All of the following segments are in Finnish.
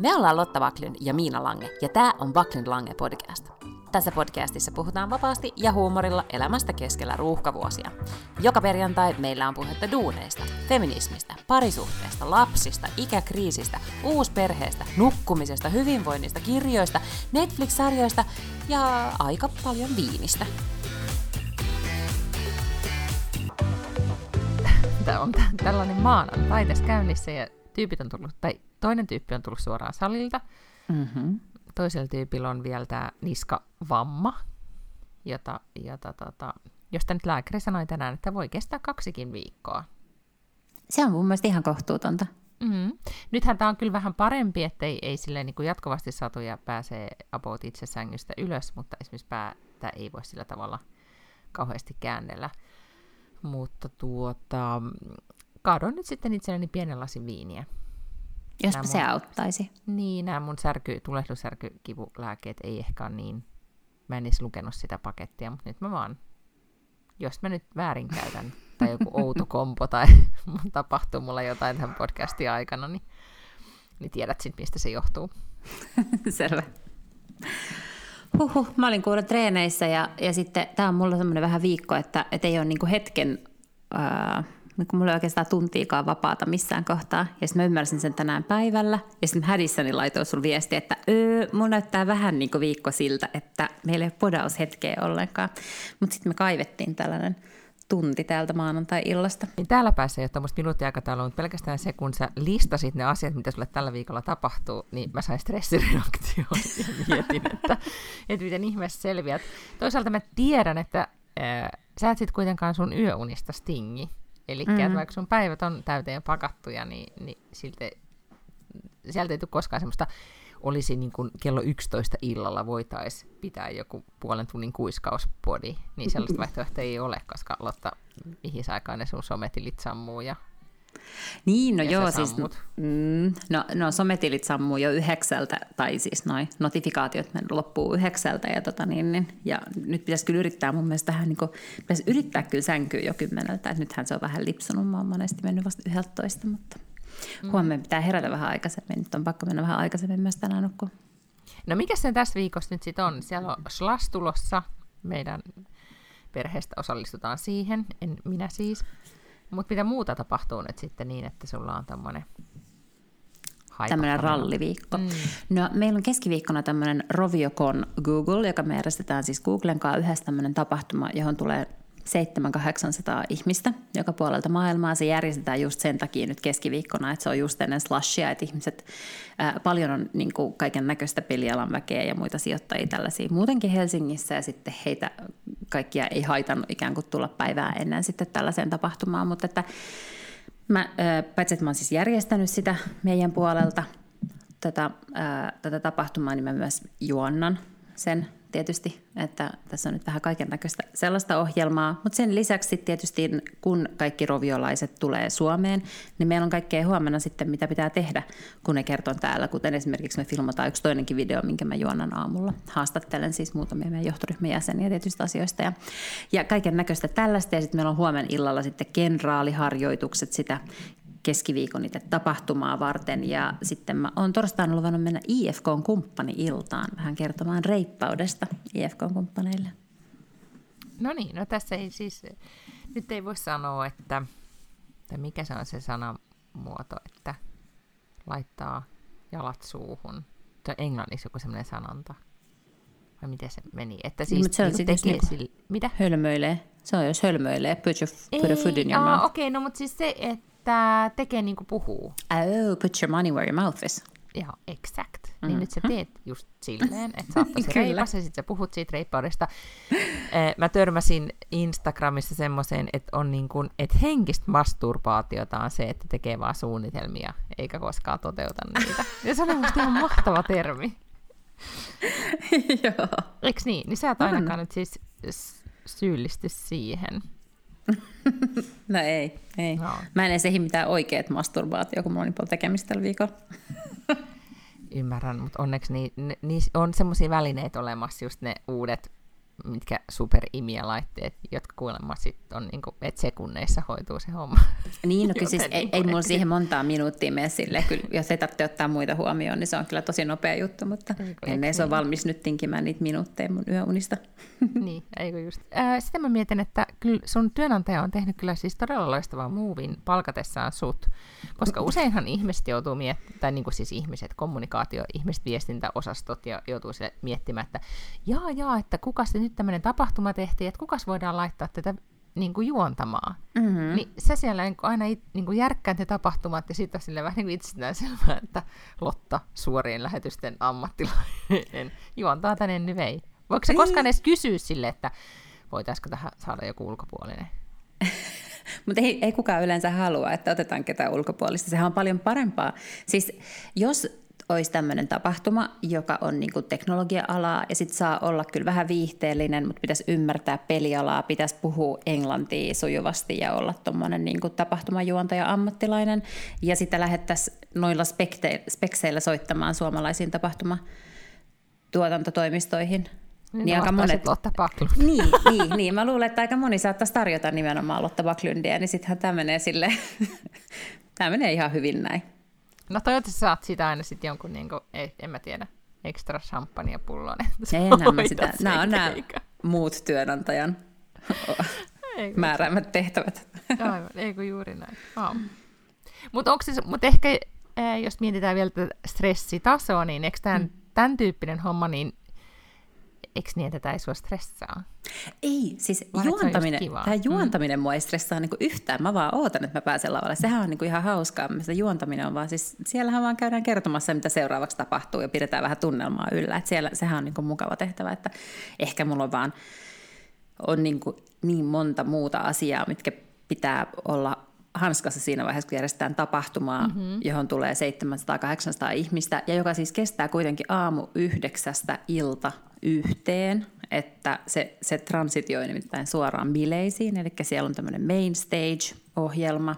Me ollaan Lotta Vaklin ja Miina Lange, ja tämä on Vaklin Lange podcast. Tässä podcastissa puhutaan vapaasti ja huumorilla elämästä keskellä ruuhkavuosia. Joka perjantai meillä on puhetta duuneista, feminismistä, parisuhteesta, lapsista, ikäkriisistä, uusperheestä, nukkumisesta, hyvinvoinnista, kirjoista, Netflix-sarjoista ja aika paljon viinistä. Tämä on tällainen maanantai tässä käynnissä ja tyypit on tullut, tai toinen tyyppi on tullut suoraan salilta. Mm-hmm. Toisella tyypillä on vielä tämä niskavamma, jota, jota tota, josta nyt lääkäri sanoi tänään, että voi kestää kaksikin viikkoa. Se on mun mielestä ihan kohtuutonta. Mm-hmm. Nythän tämä on kyllä vähän parempi, että ei, ei silleen niin kuin jatkuvasti satuja pääsee about itse sängystä ylös, mutta esimerkiksi päätä ei voi sillä tavalla kauheasti käännellä. Mutta tuota, kaadon nyt sitten itselleni pienen lasin viiniä. Jos se mun, auttaisi. Niin, nämä mun särky, tulehdussärkykivulääkkeet ei ehkä ole niin... Mä en edes lukenut sitä pakettia, mutta nyt mä vaan... Jos mä nyt väärinkäytän tai joku outo kompo tai tapahtuu mulla jotain tämän podcastin aikana, niin, niin tiedät sitten, mistä se johtuu. Selvä. Huhhuh, mä olin kuulla treeneissä ja, ja sitten tämä on mulla semmoinen vähän viikko, että, että ei ole niinku hetken, ää, kun mulla ei oikeastaan tuntiikaan vapaata missään kohtaa. Ja sitten mä ymmärsin sen tänään päivällä ja sitten hädissäni laitoin sulle viesti, että öö, mun näyttää vähän niin kuin viikko siltä, että meillä ei ole podaushetkeä ollenkaan. Mutta sitten me kaivettiin tällainen – tunti täältä maanantai-illasta. Niin täällä päässä ei ole tuommoista minuuttiaikataulua, mutta pelkästään se, kun sä listasit ne asiat, mitä sulle tällä viikolla tapahtuu, niin mä sain stressireaktioon ja mietin, että, että miten ihmeessä selviät. Toisaalta mä tiedän, että äh, sä et sit kuitenkaan sun yöunista stingi. Eli mm-hmm. vaikka sun päivät on täyteen pakattuja, niin, niin silti, sieltä ei tule koskaan semmoista olisi niin kuin kello 11 illalla voitaisiin pitää joku puolen tunnin kuiskauspodi, niin sellaista vaihtoehtoa ei ole, koska Lotta, mihin aikaan ne sun sometilit sammuu ja niin, no joo, siis mm, no, no, sometilit sammuu jo yhdeksältä, tai siis noin notifikaatiot loppuu yhdeksältä, ja, tota niin, niin, ja nyt pitäisi kyllä yrittää mun mielestä tähän, niin kuin, pitäisi yrittää kyllä sänkyä jo kymmeneltä, että nythän se on vähän lipsunut, mä oon monesti mennyt vasta yhdeltä mutta Mm. Huomenna pitää herätä vähän aikaisemmin. Nyt on pakko mennä vähän aikaisemmin myös tänään nukkua. No mikä sen tässä viikossa nyt sitten on? Siellä on Slas tulossa. Meidän perheestä osallistutaan siihen, en minä siis. Mutta mitä muuta tapahtuu nyt sitten niin, että sulla on tämmöinen Tämmöinen ralliviikko. Mm. No, meillä on keskiviikkona tämmöinen Roviocon Google, joka me järjestetään siis Googlen kanssa yhdessä tämmöinen tapahtuma, johon tulee 700-800 ihmistä joka puolelta maailmaa. Se järjestetään just sen takia nyt keskiviikkona, että se on just ennen slashia, että ihmiset, ää, paljon on niin kaiken näköistä pelialan väkeä ja muita sijoittajia tällaisia muutenkin Helsingissä ja sitten heitä kaikkia ei haitannut ikään kuin tulla päivää ennen sitten tällaiseen tapahtumaan, mutta että mä, paitsi että mä oon siis järjestänyt sitä meidän puolelta tätä, ää, tätä tapahtumaa, niin mä myös juonnan sen tietysti, että tässä on nyt vähän kaiken näköistä sellaista ohjelmaa, mutta sen lisäksi tietysti kun kaikki roviolaiset tulee Suomeen, niin meillä on kaikkea huomenna sitten, mitä pitää tehdä, kun ne kertoo täällä, kuten esimerkiksi me filmataan yksi toinenkin video, minkä mä juonan aamulla. Haastattelen siis muutamia meidän johtoryhmän jäseniä tietystä asioista ja, ja kaiken näköistä tällaista ja sitten meillä on huomenna illalla sitten kenraaliharjoitukset sitä keskiviikon itse tapahtumaa varten ja sitten mä oon torstaina luvannut mennä IFKn kumppani-iltaan vähän kertomaan reippaudesta IFKn kumppaneille. No niin, no tässä ei siis, nyt ei voi sanoa, että, että mikä se on se sanamuoto, että laittaa jalat suuhun. Tai englanniksi joku sellainen sanonta. Vai miten se meni? Että siis no, se on niinku tekee niinku sille, mitä? Hölmöilee. Se on jos hölmöilee. Put, your, put a foot in your mouth. Okei, okay, no mutta siis se, että että tekee niin kuin puhuu. Oh, put your money where your mouth is. Joo, exact. Mm-hmm. Niin nyt sä teet just silleen, että sä oot tosi reipas ja sit sä puhut siitä reippaudesta. Eh, mä törmäsin Instagramissa semmoiseen, että on niin kuin, että henkistä masturbaatiota on se, että tekee vaan suunnitelmia, eikä koskaan toteuta niitä. Ja se on musta ihan mahtava termi. Joo. Eiks niin? Niin sä et ainakaan nyt siis syyllisty siihen. No ei, ei. No. Mä en edes ehdi mitään oikeat masturbaatio, kun mulla on niin tekemistä tällä viikolla. Ymmärrän, mutta onneksi niin, niin on semmoisia välineitä olemassa, just ne uudet, mitkä superimiä laitteet, jotka kuulemma sit on, niin kuin, että sekunneissa hoituu se homma. Niin, no kyllä siis ei, ei mulla siihen montaa minuuttia mene sille. Kyllä, jos ei tarvitse ottaa muita huomioon, niin se on kyllä tosi nopea juttu, mutta ennen se on valmis nyt tinkimään niitä minuutteja mun yöunista. niin, eikö just. Äh, sitten mä mietin, että kyllä sun työnantaja on tehnyt kyllä siis todella loistavaa muuvin palkatessaan sut, koska useinhan ihmiset joutuu miettimään, tai niin kuin siis ihmiset, kommunikaatio, ihmiset, viestintäosastot ja joutuu sille miettimään, että jaa, jaa, että kuka se nyt tämmöinen tapahtuma tehtiin, että kukas voidaan laittaa tätä niin kuin juontamaan. Mm-hmm. Niin se siellä niin kuin aina niin kuin järkkää ne tapahtumat ja sitten sille vähän niin kuin itsestään selvää, että Lotta suorien lähetysten ammattilainen juontaa tänne nyt vei. Voiko se koskaan edes kysyä sille, että voitaisiko tähän saada joku ulkopuolinen? Mutta ei, ei kukaan yleensä halua, että otetaan ketään ulkopuolista. Sehän on paljon parempaa. Siis jos olisi tämmöinen tapahtuma, joka on niin kuin teknologia-alaa ja sitten saa olla kyllä vähän viihteellinen, mutta pitäisi ymmärtää pelialaa, pitäisi puhua englantia sujuvasti ja olla tuommoinen niin tapahtumajuontaja ammattilainen ja sitten lähettäisiin noilla spekseillä soittamaan suomalaisiin tapahtumatuotantotoimistoihin. Niin, niin aika monet... Lotta Backlund. Niin, niin, niin, mä luulen, että aika moni saattaisi tarjota nimenomaan Lotta Backlundia, niin sittenhän tämä menee sille, tämä menee ihan hyvin näin. No toivottavasti saat sitä aina sitten jonkun, niin kuin, ei, en mä tiedä, ekstra champagne-pullon. Ei enää sitä. Nämä on nämä muut työnantajan määräämät tehtävät. Aivan, eikö juuri näin. Oh. Mutta mut ehkä, jos mietitään vielä tätä stressitasoa, niin eikö tämän, mm. tämän tyyppinen homma, niin eikö niin, että tämä ei sua stressaa? Ei, siis Vaan juontaminen, tämä mm. juontaminen mm. mua ei stressaa niinku yhtään. Mä vaan ootan, että mä pääsen lavalle. Sehän on niinku ihan hauskaa. Sitä juontaminen on vaan, siis siellähän vaan käydään kertomassa, mitä seuraavaksi tapahtuu ja pidetään vähän tunnelmaa yllä. Et siellä, sehän on niinku mukava tehtävä, että ehkä mulla on vaan on niinku niin monta muuta asiaa, mitkä pitää olla hanskassa siinä vaiheessa, kun järjestetään tapahtumaa, mm-hmm. johon tulee 700-800 ihmistä, ja joka siis kestää kuitenkin aamu yhdeksästä ilta yhteen, että se, se transitioi nimittäin suoraan bileisiin, eli siellä on tämmöinen main stage-ohjelma,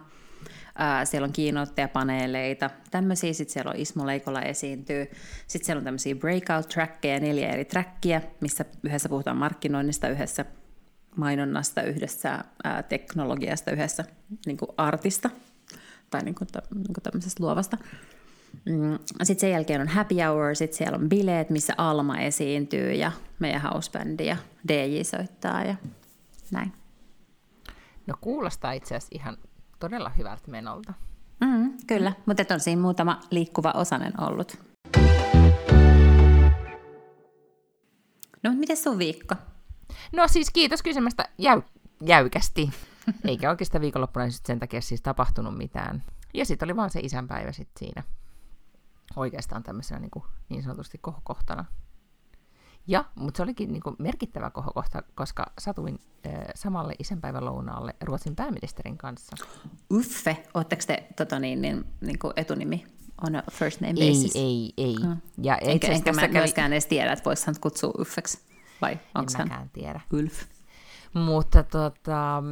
Ää, siellä on kiinnoittajapaneeleita, tämmöisiä, sitten siellä on Ismo Leikola esiintyy, sitten siellä on tämmöisiä breakout-trackeja, neljä eri trackia, missä yhdessä puhutaan markkinoinnista, yhdessä mainonnasta, yhdessä ää, teknologiasta, yhdessä niin kuin artista tai niin kuin, niin kuin tämmöisestä luovasta. Mm, sitten sen jälkeen on happy hour, sitten siellä on bileet, missä Alma esiintyy ja meidän housebändi ja DJ soittaa ja näin. No kuulostaa itse asiassa ihan todella hyvältä menolta. Mm, kyllä, mutta on siinä muutama liikkuva osanen ollut. No, miten sun viikko? No siis kiitos kysymästä jäy- jäykästi. Eikä oikeastaan viikonloppuna sen takia siis tapahtunut mitään. Ja sitten oli vaan se isänpäivä sitten siinä oikeastaan tämmöisenä niin, kuin, niin sanotusti kohokohtana. Ja, mutta se olikin niin kuin merkittävä kohokohta, koska satuin äh, samalle isänpäivän lounaalle Ruotsin pääministerin kanssa. Uffe, ootteko te tota niin, niin, niin kuin etunimi on first name basis? Ei, ei, ei. Mm. Ja enkä, enkä mä kävi... myöskään edes tiedä, että voisi kutsua Uffeksi, vai onko hän mäkään tiedä. Ulf? Mutta tota,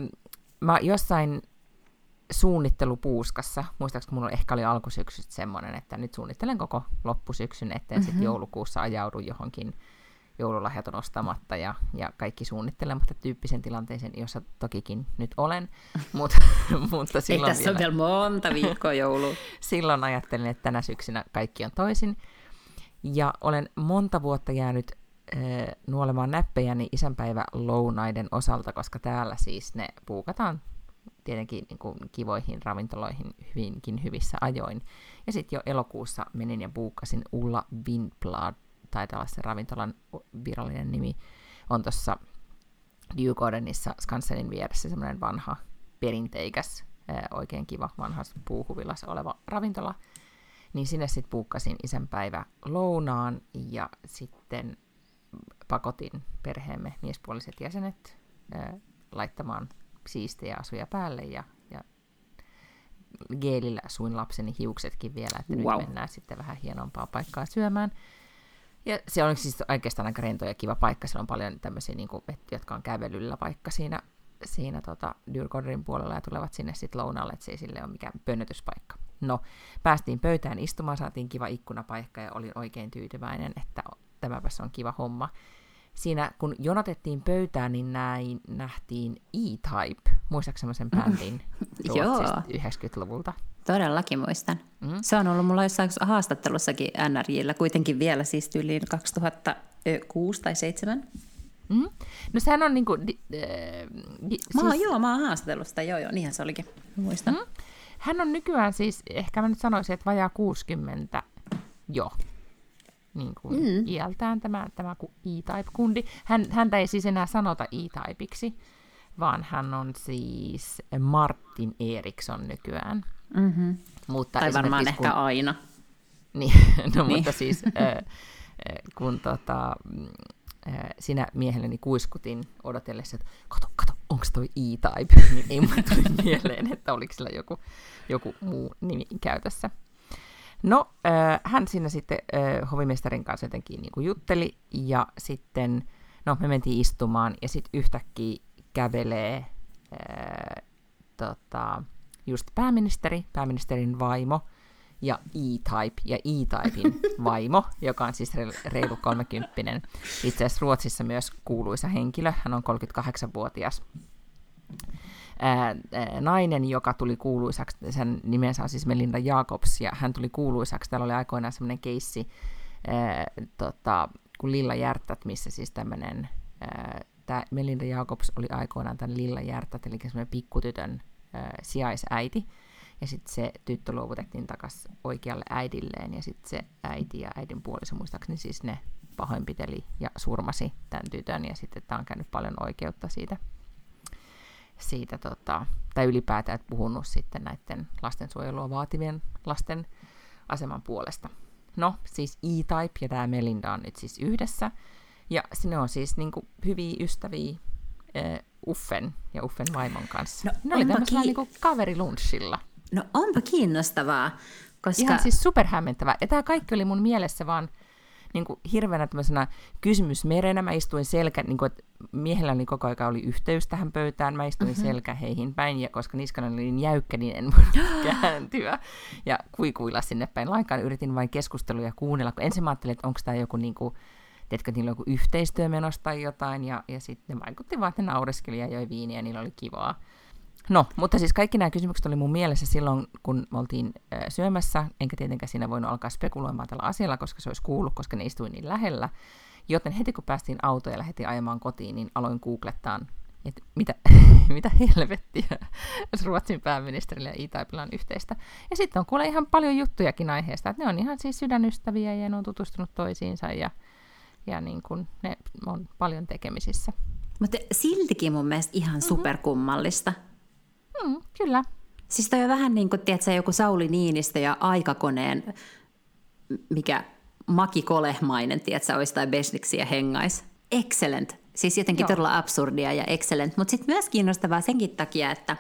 mä jossain suunnittelupuuskassa. Muistaakseni mulla ehkä oli alkusyksystä semmoinen, että nyt suunnittelen koko loppusyksyn, etten mm-hmm. sitten joulukuussa ajaudu johonkin joululahjat on ostamatta ja, ja kaikki suunnittelematta tyyppisen tilanteeseen, jossa tokikin nyt olen. Mut, mutta silloin Ei tässä vielä, on vielä monta viikkoa joulu. silloin ajattelin, että tänä syksynä kaikki on toisin. Ja olen monta vuotta jäänyt nuolemaan näppejäni isänpäivä lounaiden osalta, koska täällä siis ne puukataan tietenkin niin kuin kivoihin ravintoloihin hyvinkin hyvissä ajoin. Ja sitten jo elokuussa menin ja buukkasin Ulla Windblad, taitaa olla se ravintolan virallinen nimi, on tuossa Dewgardenissa Skansenin vieressä semmoinen vanha perinteikäs, oikein kiva vanha puuhuvilas oleva ravintola. Niin sinne sitten buukkasin isänpäivä lounaan ja sitten pakotin perheemme miespuoliset jäsenet laittamaan siistejä asuja päälle ja, ja geelillä suin lapseni hiuksetkin vielä, että wow. nyt mennään sitten vähän hienompaa paikkaa syömään. Ja se on siis oikeastaan aika rento ja kiva paikka. Siellä on paljon tämmöisiä, niin kuin, jotka on kävelyllä vaikka siinä, siinä tota, Dyrgårderin puolella ja tulevat sinne sitten lounaalle, että se ei sille ole mikään pönnötyspaikka. No, päästiin pöytään istumaan, saatiin kiva ikkunapaikka ja olin oikein tyytyväinen, että tämäpäs on kiva homma. siinä kun jonotettiin pöytään, niin näin nähtiin E-Type. Muistaakseni semmoisen bändin Ruotsista 90-luvulta? Todellakin muistan. Mm. Se on ollut mulla jossain haastattelussakin NRJllä, kuitenkin vielä siis tyyliin 2006 tai 2007. Mm. No sehän on niinku... Di, äh, di, mä siis... joo, mä oon haastatellut sitä, joo joo, niinhän se olikin, muistan. Mm. Hän on nykyään siis, ehkä mä nyt sanoisin, että vajaa 60 jo niin kuin mm. iältään tämä, tämä E-Type-kundi. Hän, häntä ei siis enää sanota E-Typeiksi, vaan hän on siis Martin Eriksson nykyään. Mm-hmm. Mutta tai varmaan ehkä kun... aina. Niin, no niin. mutta siis äh, kun tota, äh, sinä miehelleni kuiskutin odotellessa, että kato, kato, onko toi E-Type, niin ei mulle tuli mieleen, että oliko sillä joku, joku muu nimi käytössä. No, äh, hän siinä sitten äh, hovimestarin kanssa jotenkin niin kuin jutteli, ja sitten, no me mentiin istumaan, ja sitten yhtäkkiä kävelee äh, tota, just pääministeri, pääministerin vaimo, ja E-Type, ja E-Typein vaimo, joka on siis reilu kolmekymppinen. Itse asiassa Ruotsissa myös kuuluisa henkilö, hän on 38-vuotias nainen, joka tuli kuuluisaksi, sen nimensä on siis Melinda Jacobs, ja hän tuli kuuluisaksi, täällä oli aikoinaan semmoinen keissi, tota, kuin Lilla Järtät, missä siis tämmöinen, tämä Melinda Jacobs oli aikoinaan tämän Lilla Järtät, eli semmoinen pikkutytön ää, sijaisäiti, ja sitten se tyttö luovutettiin takaisin oikealle äidilleen, ja sitten se äiti ja äidin puoliso muistaakseni siis ne pahoinpiteli ja surmasi tämän tytön, ja sitten tämä on käynyt paljon oikeutta siitä siitä, tota, tai ylipäätään että puhunut sitten näiden lastensuojelua vaativien lasten aseman puolesta. No, siis E-Type ja tämä Melinda on nyt siis yhdessä, ja sinne on siis niinku hyviä ystäviä uh, Uffen ja Uffen vaimon kanssa. No, ne oli tämmöisellä ki- niinku kaverilunchilla. No onpa kiinnostavaa, koska... Ihan siis superhämmentävää. Ja tämä kaikki oli mun mielessä vaan niin kuin hirveänä tämmöisenä kysymysmerenä. Mä istuin selkä, niin kuin, että miehelläni koko aika oli yhteys tähän pöytään. Mä istuin mm-hmm. selkä heihin päin, ja koska niskana oli niin jäykkä, niin en voinut kääntyä ja kuikuilla sinne päin. Lainkaan yritin vain keskusteluja kuunnella. Kun ensin mä ajattelin, että onko tämä joku niin kuin, tiedätkö, niillä on joku yhteistyö menossa tai jotain, ja, ja sitten ne vaikutti vaan, että ne naureskeli ja joi viiniä, ja niillä oli kivaa. No, mutta siis kaikki nämä kysymykset oli mun mielessä silloin, kun me oltiin syömässä, enkä tietenkään siinä voinut alkaa spekuloimaan tällä asialla, koska se olisi kuullut, koska ne istui niin lähellä. Joten heti kun päästiin autoon ja lähdettiin ajamaan kotiin, niin aloin googlettaa, että mitä, mitä helvettiä Ruotsin pääministerillä ja e on yhteistä. Ja sitten on kuule ihan paljon juttujakin aiheesta, että ne on ihan siis sydänystäviä ja ne on tutustunut toisiinsa ja, ja niin kuin ne on paljon tekemisissä. Mutta siltikin mun mielestä ihan mm-hmm. Mm, kyllä. Siis toi on vähän niin kuin, tiedätkö, joku Sauli Niinistö ja aikakoneen, mikä Maki Kolehmainen, tiedätkö, olisi tai Besniksiä hengais. Excellent. Siis jotenkin Joo. todella absurdia ja excellent, mutta sitten myös kiinnostavaa senkin takia, että,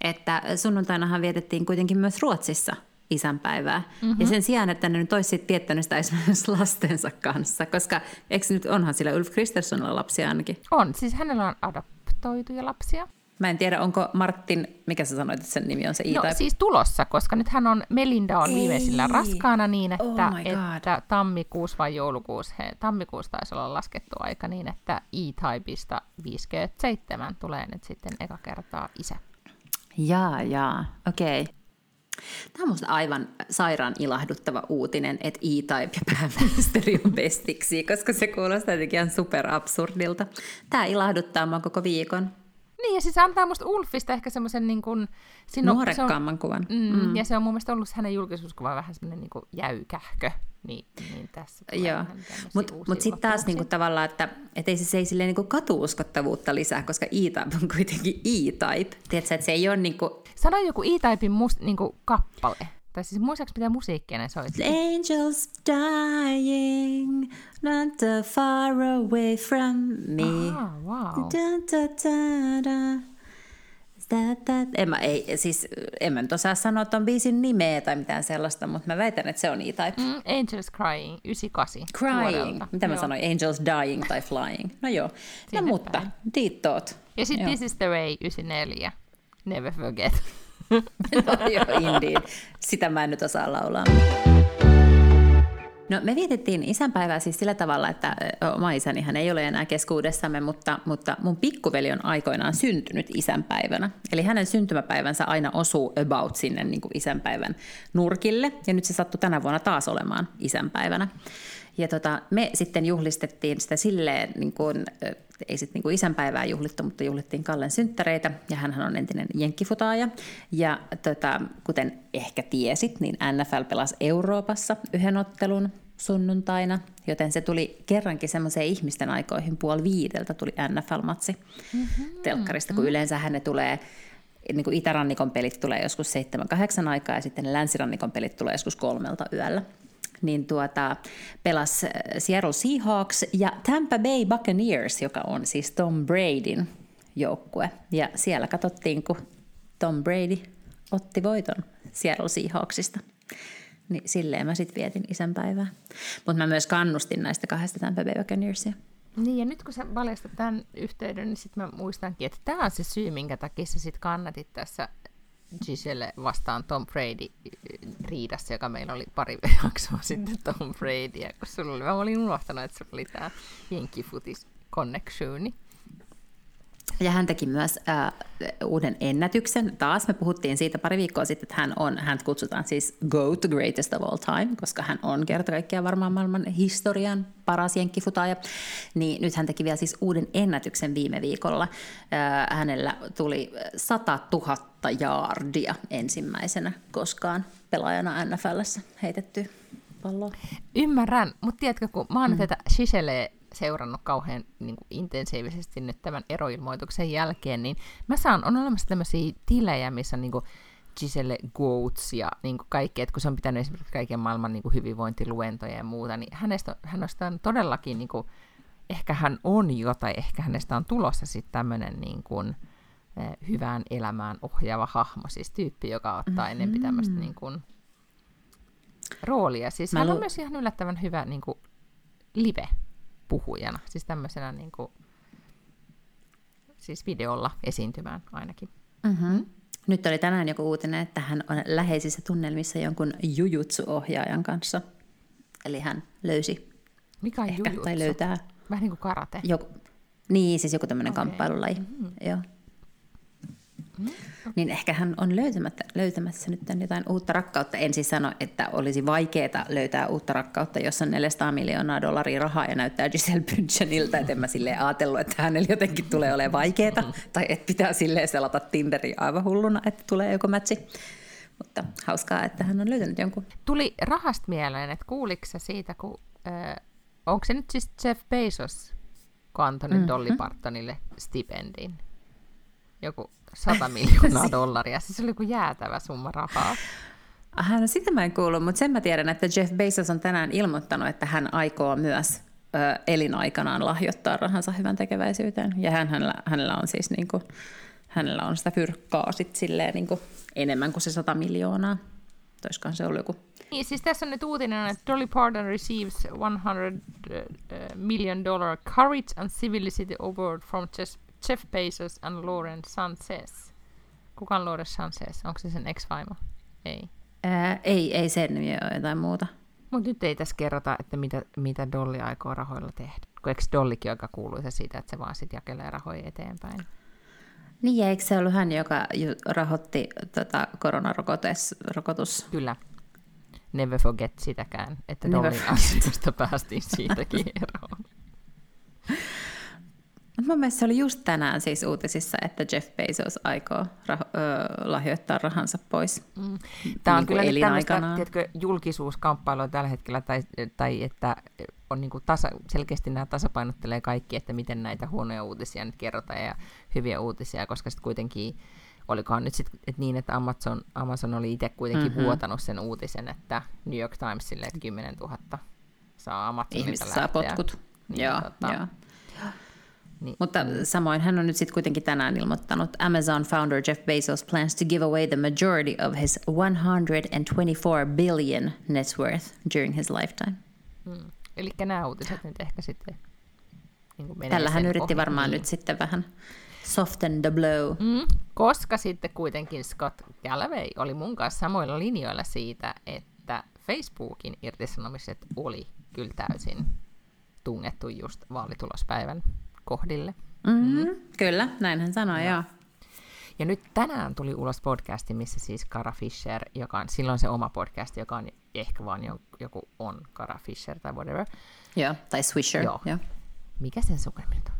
että sunnuntainahan vietettiin kuitenkin myös Ruotsissa isänpäivää. Mm-hmm. Ja sen sijaan, että ne nyt olisi viettänyt sitä esimerkiksi lastensa kanssa, koska eikö nyt onhan sillä Ulf Kristerssonilla lapsia ainakin? On, siis hänellä on adoptoituja lapsia. Mä en tiedä, onko Martin, mikä sä sanoit, että sen nimi on se E-Type? No siis tulossa, koska nythän on, Melinda on Ei. viimeisillä raskaana niin, että, oh että tammikuussa vai joulukuussa, he, tammikuussa taisi olla laskettu aika niin, että E-Typeista 57 tulee nyt sitten eka kertaa isä. Jaa, jaa, okei. Okay. Tämä on minusta aivan sairaan ilahduttava uutinen, että E-Type ja pääministeri on bestiksi, koska se kuulostaa jotenkin ihan superabsurdilta. Tämä ilahduttaa minua koko viikon. Niin, ja siis se antaa musta Ulfista ehkä semmoisen niin kuin... Nuorekkaamman kuvan. Mm, mm. Ja se on mun mielestä ollut hänen julkisuuskuva vähän semmoinen niin kuin jäykähkö. Niin, niin tässä Joo, mutta mut sitten taas niinku tavallaan, että et ei se, se ei silleen niinku katuuskottavuutta lisää, koska E-Type on kuitenkin E-Type. Tiedätkö, että se ei ole niinku... Sano joku E-Typein mus, niinku kappale. Tai siis muistaaks mitä musiikkia ne soitti? Angels dying, not too far away from me. Ah, wow. Da, da, da, da. That, that. En mä, ei, siis, en mä nyt osaa sanoa on biisin nimeä tai mitään sellaista, mutta mä väitän, että se on E-Type. Mm, Angels Crying, 98. Crying. Vuodelta. Mitä mä joo. sanoin? Angels Dying tai Flying. No joo. Sinne no mutta, tiittoot. Ja sitten This is the Way, 94. Never forget. no joo, indeed. Sitä mä en nyt osaa laulaa. No me vietettiin isänpäivää siis sillä tavalla, että oma isäni hän ei ole enää keskuudessamme, mutta, mutta mun pikkuveli on aikoinaan syntynyt isänpäivänä. Eli hänen syntymäpäivänsä aina osuu about sinne niin kuin isänpäivän nurkille, ja nyt se sattui tänä vuonna taas olemaan isänpäivänä. Ja tota, me sitten juhlistettiin sitä silleen, niin kuin, ei sitten niin isänpäivää juhlittu, mutta juhlittiin Kallen synttäreitä, ja hän on entinen jenkkifutaaja. Ja tota, kuten ehkä tiesit, niin NFL pelasi Euroopassa yhden ottelun sunnuntaina, joten se tuli kerrankin semmoiseen ihmisten aikoihin puoli viideltä tuli NFL-matsi mm-hmm. telkkarista, kun yleensä ne tulee niin kuin itärannikon pelit tulee joskus 7-8 aikaa ja sitten länsirannikon pelit tulee joskus kolmelta yöllä niin tuota, pelasi äh, Seattle Seahawks ja Tampa Bay Buccaneers, joka on siis Tom Bradyn joukkue. Ja siellä katsottiin, kun Tom Brady otti voiton Seattle Seahawksista. Niin silleen mä sitten vietin isänpäivää. Mutta mä myös kannustin näistä kahdesta Tampa Bay Buccaneersia. Niin, ja nyt kun sä valjastat tämän yhteyden, niin sitten mä muistankin, että tämä on se syy, minkä takia sä sitten kannatit tässä Giselle vastaan Tom Brady riidassa, joka meillä oli pari jaksoa sitten Tom Brady, ja kun sulla oli, mä olin unohtanut, että sulla oli tämä Jenkkifutis connectioni. Ja hän teki myös äh, uuden ennätyksen. Taas me puhuttiin siitä pari viikkoa sitten, että hän on, hän kutsutaan siis GOAT, the greatest of all time, koska hän on kerta kaikkiaan varmaan maailman historian paras jenkkifutaaja. Niin nyt hän teki vielä siis uuden ennätyksen viime viikolla. Äh, hänellä tuli 100 000 jaardia ensimmäisenä koskaan pelaajana NFLssä heitetty palloa. Ymmärrän, mutta tiedätkö, kun mä oon mm. tätä Shiselee seurannut kauhean niin kuin intensiivisesti nyt tämän eroilmoituksen jälkeen, niin mä saan, on olemassa tämmöisiä tilejä, missä niin kuin Giselle Goats ja niin kuin kaikki, että kun se on pitänyt esimerkiksi kaiken maailman niin kuin hyvinvointiluentoja ja muuta, niin hänestä, hänestä on todellakin, niin kuin, ehkä hän on jo, tai ehkä hänestä on tulossa sitten tämmöinen niin kuin, eh, hyvään elämään ohjaava hahmo, siis tyyppi, joka ottaa mm-hmm. enempi tämmöistä niin kuin, roolia. Siis Mä hän lu- on myös ihan yllättävän hyvä niin kuin, live puhujana, siis tämmöisenä niin kuin, siis videolla esiintymään ainakin. Mm-hmm. Nyt oli tänään joku uutinen, että hän on läheisissä tunnelmissa jonkun jujutsu-ohjaajan kanssa. Eli hän löysi Mikä on ehkä, tai löytää. Vähän niin kuin karate. Joku, niin, siis joku tämmöinen okay. kamppailulaji. Mm-hmm. Joo. Mm. Niin ehkä hän on löytämättä, löytämässä nyt jotain uutta rakkautta. En siis sano, että olisi vaikeaa löytää uutta rakkautta, jos on 400 miljoonaa dollaria rahaa ja näyttää Giselle Bündcheniltä. Että en mä silleen ajatellut, että hänellä jotenkin tulee olemaan vaikeaa. Tai että pitää silleen selata Tinderiä aivan hulluna, että tulee joku matchi. Mutta hauskaa, että hän on löytänyt jonkun. Tuli rahasta mieleen, että kuuliko siitä, kun... Äh, onko se nyt siis Jeff Bezos, kun antoi mm-hmm. Dolly Partonille stipendin? Joku 100 miljoonaa dollaria. Siis se oli joku jäätävä summa rahaa. Aha, no sitä mä en kuullut, mutta sen mä tiedän, että Jeff Bezos on tänään ilmoittanut, että hän aikoo myös ö, elinaikanaan lahjoittaa rahansa hyvän tekeväisyyteen. Ja hän, hänellä, hänellä on siis niin kuin, hänellä on sitä fyrkkaa sit silleen niin kuin enemmän kuin se 100 miljoonaa. Toiskaan se ollut joku niin, siis tässä on nyt uutinen, että Dolly Parton receives 100 uh, million dollar Courage and Civility Award from Jeff Bezos and Lauren Sanchez. Kuka on Lauren Sanchez? Onko se sen ex-vaimo? Ei. Ää, ei, ei sen nimi ole jotain muuta. Mutta nyt ei tässä kerrota, että mitä, mitä Dolly aikoo rahoilla tehdä. Kun eikö Dollikin aika kuuluisa siitä, että se vaan sitten jakelee rahoja eteenpäin? Niin, ja eikö se ollut hän, joka rahoitti tota, koronarokotus? Kyllä. Never forget sitäkään, että Dollin asioista päästiin siitäkin eroon. Mun mielestä se oli just tänään siis uutisissa, että Jeff Bezos aikoo rah- ö, lahjoittaa rahansa pois. Mm. Tämä on niin kyllä tämmöistä tiedätkö, julkisuuskamppailua tällä hetkellä, tai, tai että on niin kuin tasa, selkeästi nämä tasapainottelee kaikki, että miten näitä huonoja uutisia nyt kerrotaan ja hyviä uutisia, koska sitten kuitenkin olikohan nyt sitten et niin, että Amazon, Amazon oli itse kuitenkin mm-hmm. vuotanut sen uutisen, että New York Timesille, että 10 000 saa Amazonilta Ihmiset saa potkut. Niin, joo, tota, joo. Niin. Mutta samoin hän on nyt sitten kuitenkin tänään ilmoittanut, Amazon founder Jeff Bezos plans to give away the majority of his 124 billion net worth during his lifetime. Hmm. Eli nämä uutiset nyt ehkä sitten niin Tällä hän yritti ohi. varmaan niin. nyt sitten vähän soften the blow. Mm, koska sitten kuitenkin Scott Galloway oli mun kanssa samoilla linjoilla siitä, että Facebookin irtisanomiset oli kyllä täysin tungettu just vaalitulospäivän kohdille. Mm-hmm. Mm. Kyllä, näin hän sanoi, joo. Ja nyt tänään tuli ulos podcasti, missä siis Kara Fisher, joka on silloin se oma podcast, joka on ehkä vaan joku on Kara Fisher tai whatever. Joo, tai Swisher. Joo. joo. Mikä sen sukunimi on?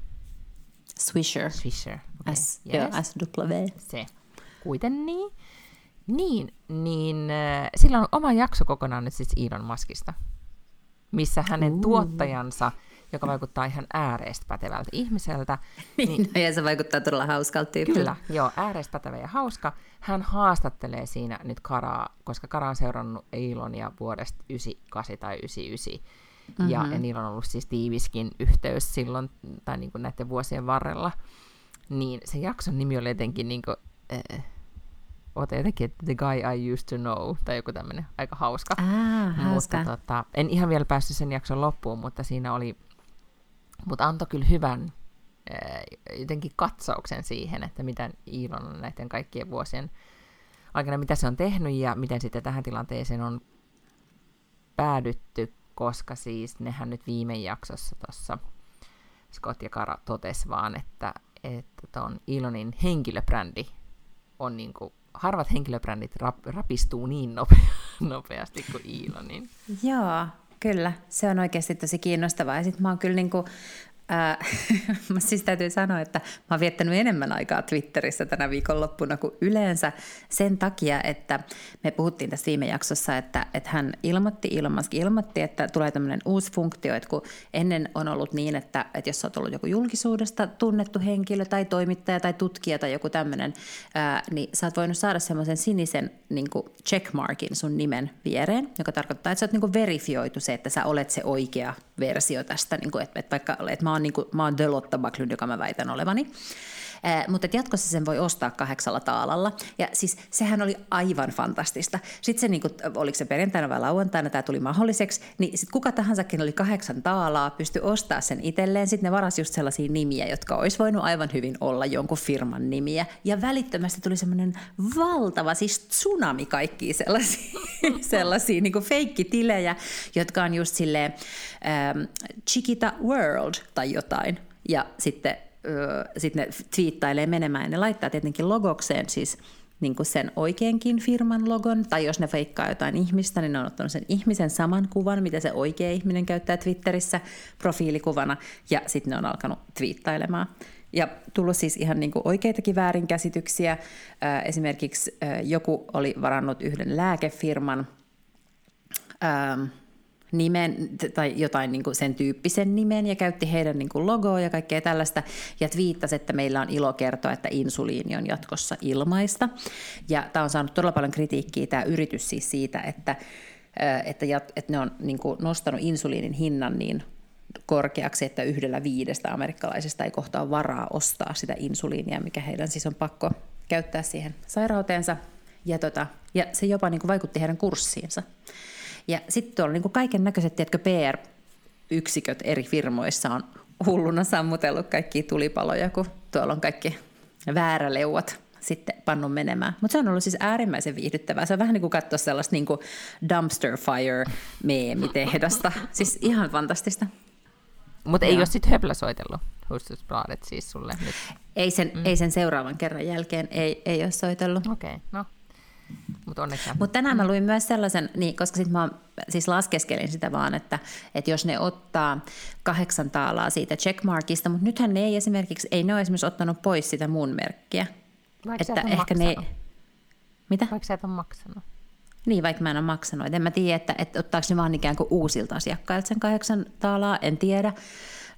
Swisher. Swisher, okay. S, yes. joo, S-W. Se. Kuiten niin. Niin, niin äh, sillä on oma jakso kokonaan nyt siis Elon Muskista, missä hänen uh. tuottajansa – joka vaikuttaa ihan ääreistä pätevältä ihmiseltä. niin, no, ja se vaikuttaa todella hauskalta tyypiltä. Kyllä, joo, ääreistä pätevä ja hauska. Hän haastattelee siinä nyt Karaa, koska Kara on seurannut Eilonia vuodesta 98 tai 99. Mm-hmm. Ja, ja niillä on ollut siis tiiviskin yhteys silloin, tai niin kuin näiden vuosien varrella. Niin se jakson nimi oli jotenkin niin kuin, äh, oota jotenkin, että The Guy I Used to Know, tai joku tämmöinen aika hauska. Ah, hauska. Mutta tota, en ihan vielä päässyt sen jakson loppuun, mutta siinä oli mutta antoi kyllä hyvän jotenkin katsauksen siihen, että mitä Iilon on näiden kaikkien vuosien aikana, mitä se on tehnyt ja miten sitten tähän tilanteeseen on päädytty, koska siis nehän nyt viime jaksossa tuossa Scott ja Kara totesi vaan, että, että ton Ilonin henkilöbrändi on niin kuin, harvat henkilöbrändit rap, rapistuu niin nopea, nopeasti kuin Ilonin. Joo, Kyllä, se on oikeasti tosi kiinnostavaa. Ja sitten mä oon kyllä niin kuin, Ää, siis täytyy sanoa, että mä oon viettänyt enemmän aikaa Twitterissä tänä viikonloppuna kuin yleensä sen takia, että me puhuttiin tässä viime jaksossa, että, että hän ilmoitti, Musk ilmoitti, että tulee tämmöinen uusi funktio, että kun ennen on ollut niin, että, että jos sä oot ollut joku julkisuudesta tunnettu henkilö tai toimittaja tai tutkija tai joku tämmöinen, niin sä oot voinut saada semmoisen sinisen niin checkmarkin sun nimen viereen, joka tarkoittaa, että sä oot niin verifioitu se, että sä olet se oikea versio tästä, niin kuin, että, että vaikka että mä oon, niin kuin, mä oon Delotta Backlund, joka mä väitän olevani. Eh, mutta jatkossa sen voi ostaa kahdeksalla taalalla. Ja siis sehän oli aivan fantastista. Sitten se, niin kuin, oliko se perjantaina vai lauantaina, tämä tuli mahdolliseksi, niin sitten kuka tahansa, oli kahdeksan taalaa, pystyi ostaa sen itselleen. Sitten ne varasi just sellaisia nimiä, jotka olisi voinut aivan hyvin olla jonkun firman nimiä. Ja välittömästi tuli semmoinen valtava, siis tsunami kaikki sellaisia, sellaisia niin kuin feikkitilejä, jotka on just silleen ähm, Chiquita World tai jotain. Ja sitten sitten ne twiittailee menemään ja ne laittaa tietenkin logokseen siis niin kuin sen oikeankin firman logon, tai jos ne feikkaa jotain ihmistä, niin ne on ottanut sen ihmisen saman kuvan, mitä se oikea ihminen käyttää Twitterissä profiilikuvana, ja sitten ne on alkanut twiittailemaan. Ja tullut siis ihan niin kuin oikeitakin väärinkäsityksiä. Esimerkiksi joku oli varannut yhden lääkefirman, nimen tai jotain niin kuin sen tyyppisen nimen ja käytti heidän niin kuin logoa ja kaikkea tällaista ja twiittasi, että meillä on ilo kertoa, että insuliini on jatkossa ilmaista. Ja tämä on saanut todella paljon kritiikkiä tämä yritys siis siitä, että, että, että ne on niin kuin nostanut insuliinin hinnan niin korkeaksi, että yhdellä viidestä amerikkalaisesta ei kohtaa varaa ostaa sitä insuliinia, mikä heidän siis on pakko käyttää siihen sairauteensa. Ja, tota, ja se jopa niin kuin vaikutti heidän kurssiinsa. Ja sitten tuolla niin kaiken näköiset, tiedätkö, PR-yksiköt eri firmoissa on hulluna sammutellut kaikki tulipaloja, kun tuolla on kaikki vääräleuat sitten pannut menemään. Mutta se on ollut siis äärimmäisen viihdyttävää. Se on vähän niin kuin katsoa sellaista niin kuin dumpster fire meemitehdasta. siis ihan fantastista. Mutta ei ole sitten höplä soitellut Hustusbladet siis sulle nyt? Ei sen, mm. ei sen seuraavan kerran jälkeen, ei, ei ole soitellut. Okei, okay, no mutta onneksi. Mutta tänään mä luin myös sellaisen, niin, koska sitten mä siis laskeskelin sitä vaan, että, että jos ne ottaa kahdeksan taalaa siitä checkmarkista, mutta nythän ne ei esimerkiksi, ei ne ole esimerkiksi ottanut pois sitä mun merkkiä. Vaikka että ehkä maksanut. ne... Mitä? Vaikka sä et ole maksanut. Niin, vaikka mä en ole maksanut. En mä tiedä, että, että ottaako ne vaan ikään kuin uusilta asiakkailta sen kahdeksan taalaa, en tiedä.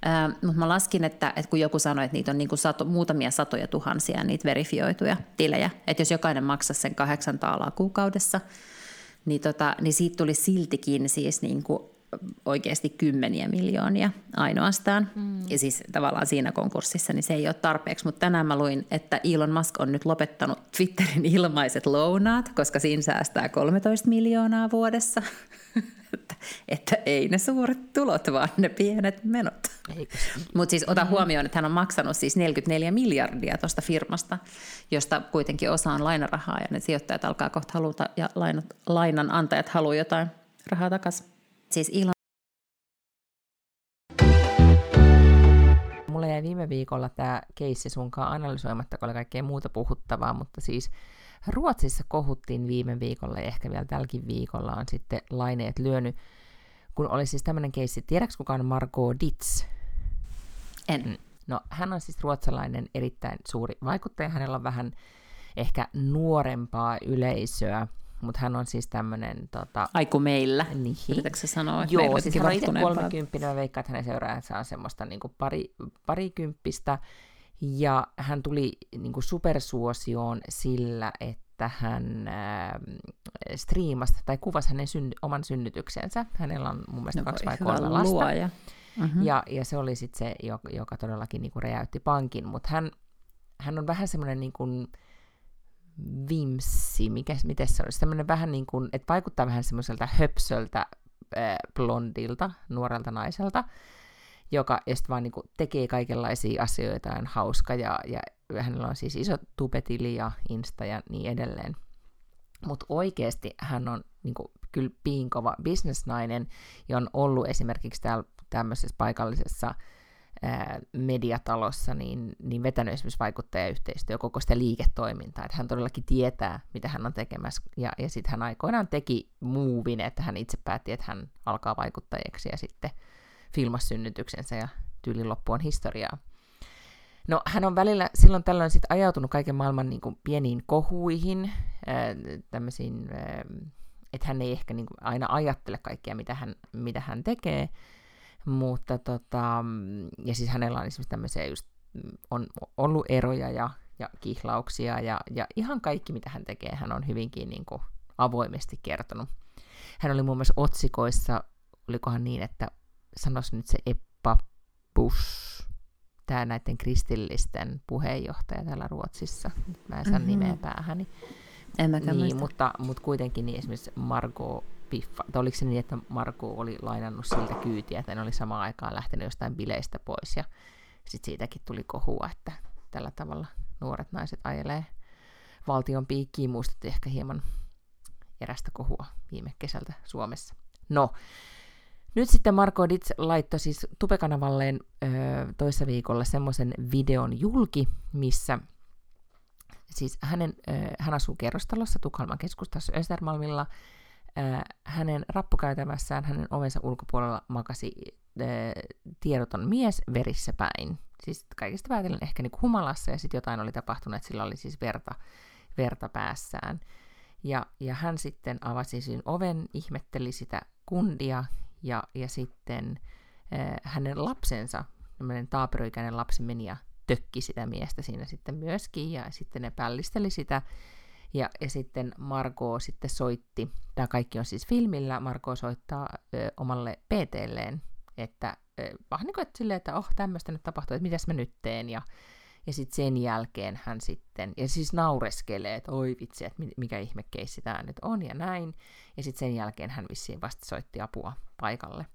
Äh, mutta mä laskin, että, että kun joku sanoi, että niitä on niin kuin sato, muutamia satoja tuhansia niitä verifioituja tilejä, että jos jokainen maksaisi sen kahdeksan taalaa kuukaudessa, niin, tota, niin siitä tuli siltikin siis niin kuin oikeasti kymmeniä miljoonia ainoastaan. Mm. Ja siis tavallaan siinä konkurssissa niin se ei ole tarpeeksi. Mutta tänään mä luin, että Elon Musk on nyt lopettanut Twitterin ilmaiset lounaat, koska siinä säästää 13 miljoonaa vuodessa. Että, että ei ne suuret tulot, vaan ne pienet menot. Mutta siis ota mm. huomioon, että hän on maksanut siis 44 miljardia tuosta firmasta, josta kuitenkin osa on lainarahaa ja ne sijoittajat alkaa kohta haluta ja lainat, lainanantajat haluaa jotain rahaa takas. Siis Ilon Mulla jäi viime viikolla tämä keissi sunkaan analysoimatta, kun oli kaikkea muuta puhuttavaa, mutta siis Ruotsissa kohuttiin viime viikolla ja ehkä vielä tälläkin viikolla on sitten laineet lyönyt, kun oli siis tämmöinen keissi, tiedätkö kuka on Margot Ditz? En. Mm. No, hän on siis ruotsalainen erittäin suuri vaikuttaja, hänellä on vähän ehkä nuorempaa yleisöä, mutta hän on siis tämmöinen... Tota, Aiku meillä, niin. yritätkö sanoa? Että Joo, siis hän on itse 30, mä veikkaan, että hänen seuraajansa on semmoista niin kuin pari, parikymppistä, ja hän tuli niin kuin supersuosioon sillä, että hän äh, striimasi tai kuvasi hänen synny, oman synnytyksensä. Hänellä on mun mielestä no, kaksi vai kolme lasta. Luoja. Mm-hmm. Ja, ja se oli sitten se, joka, joka todellakin niin kuin räjäytti pankin. Mutta hän, hän on vähän semmoinen niin kuin, vimsi, mikä, miten se olisi, tämmöinen vähän niin kuin, että vaikuttaa vähän semmoiselta höpsöltä äh, blondilta, nuorelta naiselta, joka ja vaan niin kuin tekee kaikenlaisia asioita, on hauska ja, ja hänellä on siis iso tubetili ja Insta ja niin edelleen. Mutta oikeasti hän on niin kuin, kyllä piinkova bisnesnainen ja on ollut esimerkiksi täällä tämmöisessä paikallisessa ää, mediatalossa niin, niin vetänyt esimerkiksi vaikuttajayhteistyö koko sitä liiketoimintaa, että hän todellakin tietää, mitä hän on tekemässä, ja, ja sitten hän aikoinaan teki muuvin, että hän itse päätti, että hän alkaa vaikuttajaksi, ja sitten filmasi synnytyksensä, ja tyylin loppu on historiaa. No, hän on välillä silloin tällöin sit ajautunut kaiken maailman niin kuin, pieniin kohuihin, että hän ei ehkä niin kuin, aina ajattele kaikkea, mitä hän, mitä hän tekee, mutta tota, ja siis hänellä on esimerkiksi tämmöisiä just, on ollut eroja ja, ja kihlauksia ja, ja ihan kaikki, mitä hän tekee, hän on hyvinkin niin kuin avoimesti kertonut. Hän oli muun muassa otsikoissa, olikohan niin, että sanoisi nyt se Eppa Bush, tämä näiden kristillisten puheenjohtaja täällä Ruotsissa. Mä en saa mm-hmm. nimeä päähäni. En niin, mutta, mutta kuitenkin niin esimerkiksi Margot piffa, tai oliko se niin, että Marko oli lainannut siltä kyytiä, että ne oli samaan aikaan lähtenyt jostain bileistä pois, ja sitten siitäkin tuli kohua, että tällä tavalla nuoret naiset ajelee valtion piikkiin, muistutti ehkä hieman erästä kohua viime kesältä Suomessa. No, nyt sitten Marko Ditz laittoi siis Tupekanavalleen öö, toissa viikolla semmoisen videon julki, missä siis hänen, öö, hän asuu kerrostalossa Tukholman keskustassa Östermalmilla, hänen rappukäytävässään hänen ovensa ulkopuolella makasi ää, tiedoton mies verissä päin. Siis kaikista päätellen ehkä niin humalassa ja sitten jotain oli tapahtunut, että sillä oli siis verta, verta päässään. Ja, ja hän sitten avasi sen oven, ihmetteli sitä kundia ja, ja sitten ää, hänen lapsensa, tämmöinen taaperoikäinen lapsi meni ja tökki sitä miestä siinä sitten myöskin ja sitten ne pällisteli sitä. Ja, ja sitten Marko sitten soitti, tämä kaikki on siis filmillä, Marko soittaa ö, omalle PTlleen, että ö, vähän niin kuin, että, silleen, että oh, tämmöistä nyt tapahtuu, että mitäs mä nyt teen, ja, ja sitten sen jälkeen hän sitten, ja siis naureskelee, että oi vitsi, että mikä ihme keissi tämä nyt on, ja näin, ja sitten sen jälkeen hän vissiin vasta soitti apua paikalle.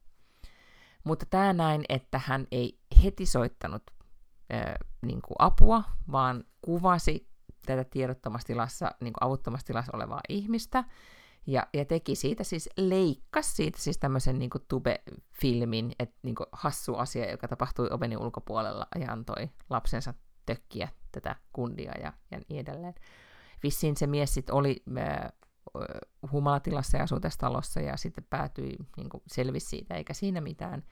Mutta tämä näin, että hän ei heti soittanut ö, niin kuin apua, vaan kuvasi tätä tiedottomassa tilassa, niin kuin avuttomassa tilassa olevaa ihmistä, ja, ja teki siitä siis, leikkas siitä siis tämmöisen niin tube-filmin, että niin hassu asia, joka tapahtui ovenin ulkopuolella, ja antoi lapsensa tökkiä tätä kundia ja, ja niin edelleen. Vissiin se mies sitten oli äh, humalatilassa ja asui tässä talossa, ja sitten päätyi, niin selvisi siitä, eikä siinä mitään.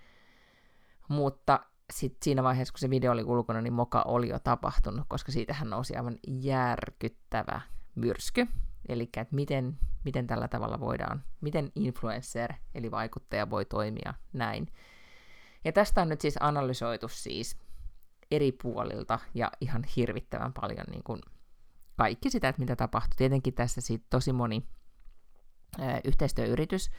Mutta sitten siinä vaiheessa, kun se video oli ulkona, niin moka oli jo tapahtunut, koska siitähän nousi aivan järkyttävä myrsky. Eli että miten, miten tällä tavalla voidaan, miten influencer, eli vaikuttaja voi toimia näin. Ja tästä on nyt siis analysoitu siis eri puolilta ja ihan hirvittävän paljon niin kuin kaikki sitä, että mitä tapahtui. Tietenkin tässä siitä tosi moni ää, yhteistyöyritys.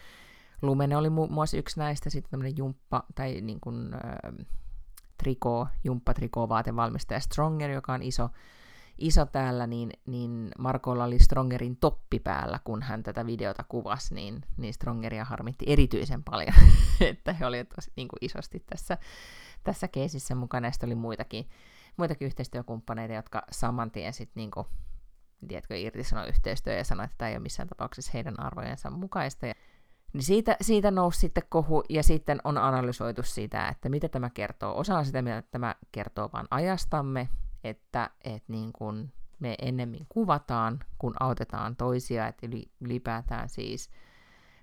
Lumene oli muun muassa yksi näistä, sitten tämmöinen jumppa tai niin kuin, ää, trikoo, jumppatrikoo vaatevalmistaja Stronger, joka on iso, iso täällä, niin, niin Markolla oli Strongerin toppi päällä, kun hän tätä videota kuvasi, niin, niin Strongeria harmitti erityisen paljon, että he olivat niin kuin isosti tässä, tässä keisissä mukana, ja oli muitakin, muitakin yhteistyökumppaneita, jotka saman tien sitten niin kuin, tiedätkö, irtisanoi yhteistyö ja sanoi, että tämä ei ole missään tapauksessa heidän arvojensa mukaista. Ja Niin siitä, siitä nousi sitten kohu, ja sitten on analysoitu sitä, että mitä tämä kertoo. Osa on sitä, mitä tämä kertoo vain ajastamme, että, että niin kuin me ennemmin kuvataan, kun autetaan toisia, että ylipäätään siis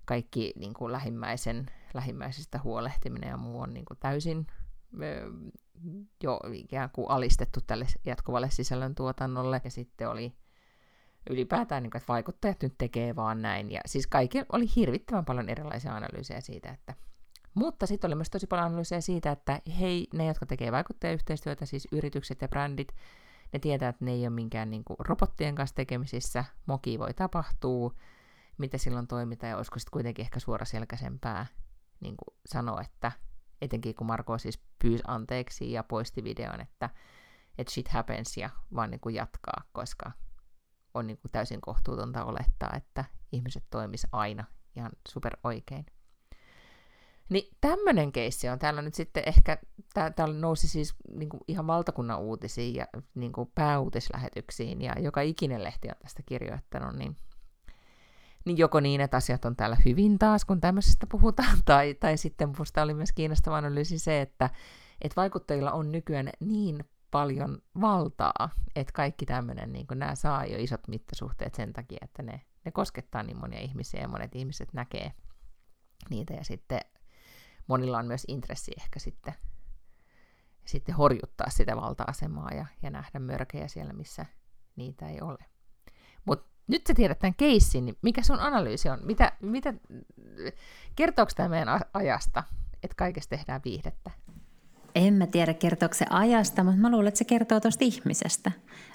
kaikki niin kuin lähimmäisen, lähimmäisestä huolehtiminen ja muu on niin kuin täysin jo ikään kuin alistettu tälle jatkuvalle sisällöntuotannolle. Ja sitten oli ylipäätään, niin että vaikuttajat nyt tekee vaan näin. Ja siis kaikki oli hirvittävän paljon erilaisia analyysejä siitä, että mutta sitten oli myös tosi paljon analyysejä siitä, että hei, ne, jotka tekee vaikuttajayhteistyötä, siis yritykset ja brändit, ne tietää, että ne ei ole minkään niin kuin, robottien kanssa tekemisissä, moki voi tapahtua, mitä silloin toimitaan, ja olisiko sitten kuitenkin ehkä suoraselkäisempää niin kuin sanoa, että etenkin kun Marko siis pyysi anteeksi ja poisti videon, että, että shit happens ja vaan niin kuin jatkaa, koska on niin kuin täysin kohtuutonta olettaa, että ihmiset toimis aina ihan super oikein. Niin tämmöinen keissi on täällä nyt sitten ehkä, täällä nousi siis niin kuin ihan valtakunnan uutisiin ja niin kuin pääuutislähetyksiin ja joka ikinen lehti on tästä kirjoittanut, niin, niin joko niin, että asiat on täällä hyvin taas, kun tämmöisestä puhutaan, tai, tai sitten minusta oli myös kiinnostava analyysi se, että, että vaikuttajilla on nykyään niin paljon valtaa, että kaikki tämmöinen, niin nämä saa jo isot mittasuhteet sen takia, että ne, ne koskettaa niin monia ihmisiä ja monet ihmiset näkee niitä ja sitten monilla on myös intressi ehkä sitten, sitten horjuttaa sitä valta-asemaa ja, ja nähdä mörkejä siellä, missä niitä ei ole. Nyt sä tiedät tämän keissin, niin mikä sun analyysi on? Mitä, mitä, kertooko tämä meidän ajasta, että kaikesta tehdään viihdettä? En mä tiedä, kertooko se ajasta, mutta mä luulen, että se kertoo tuosta ihmisestä.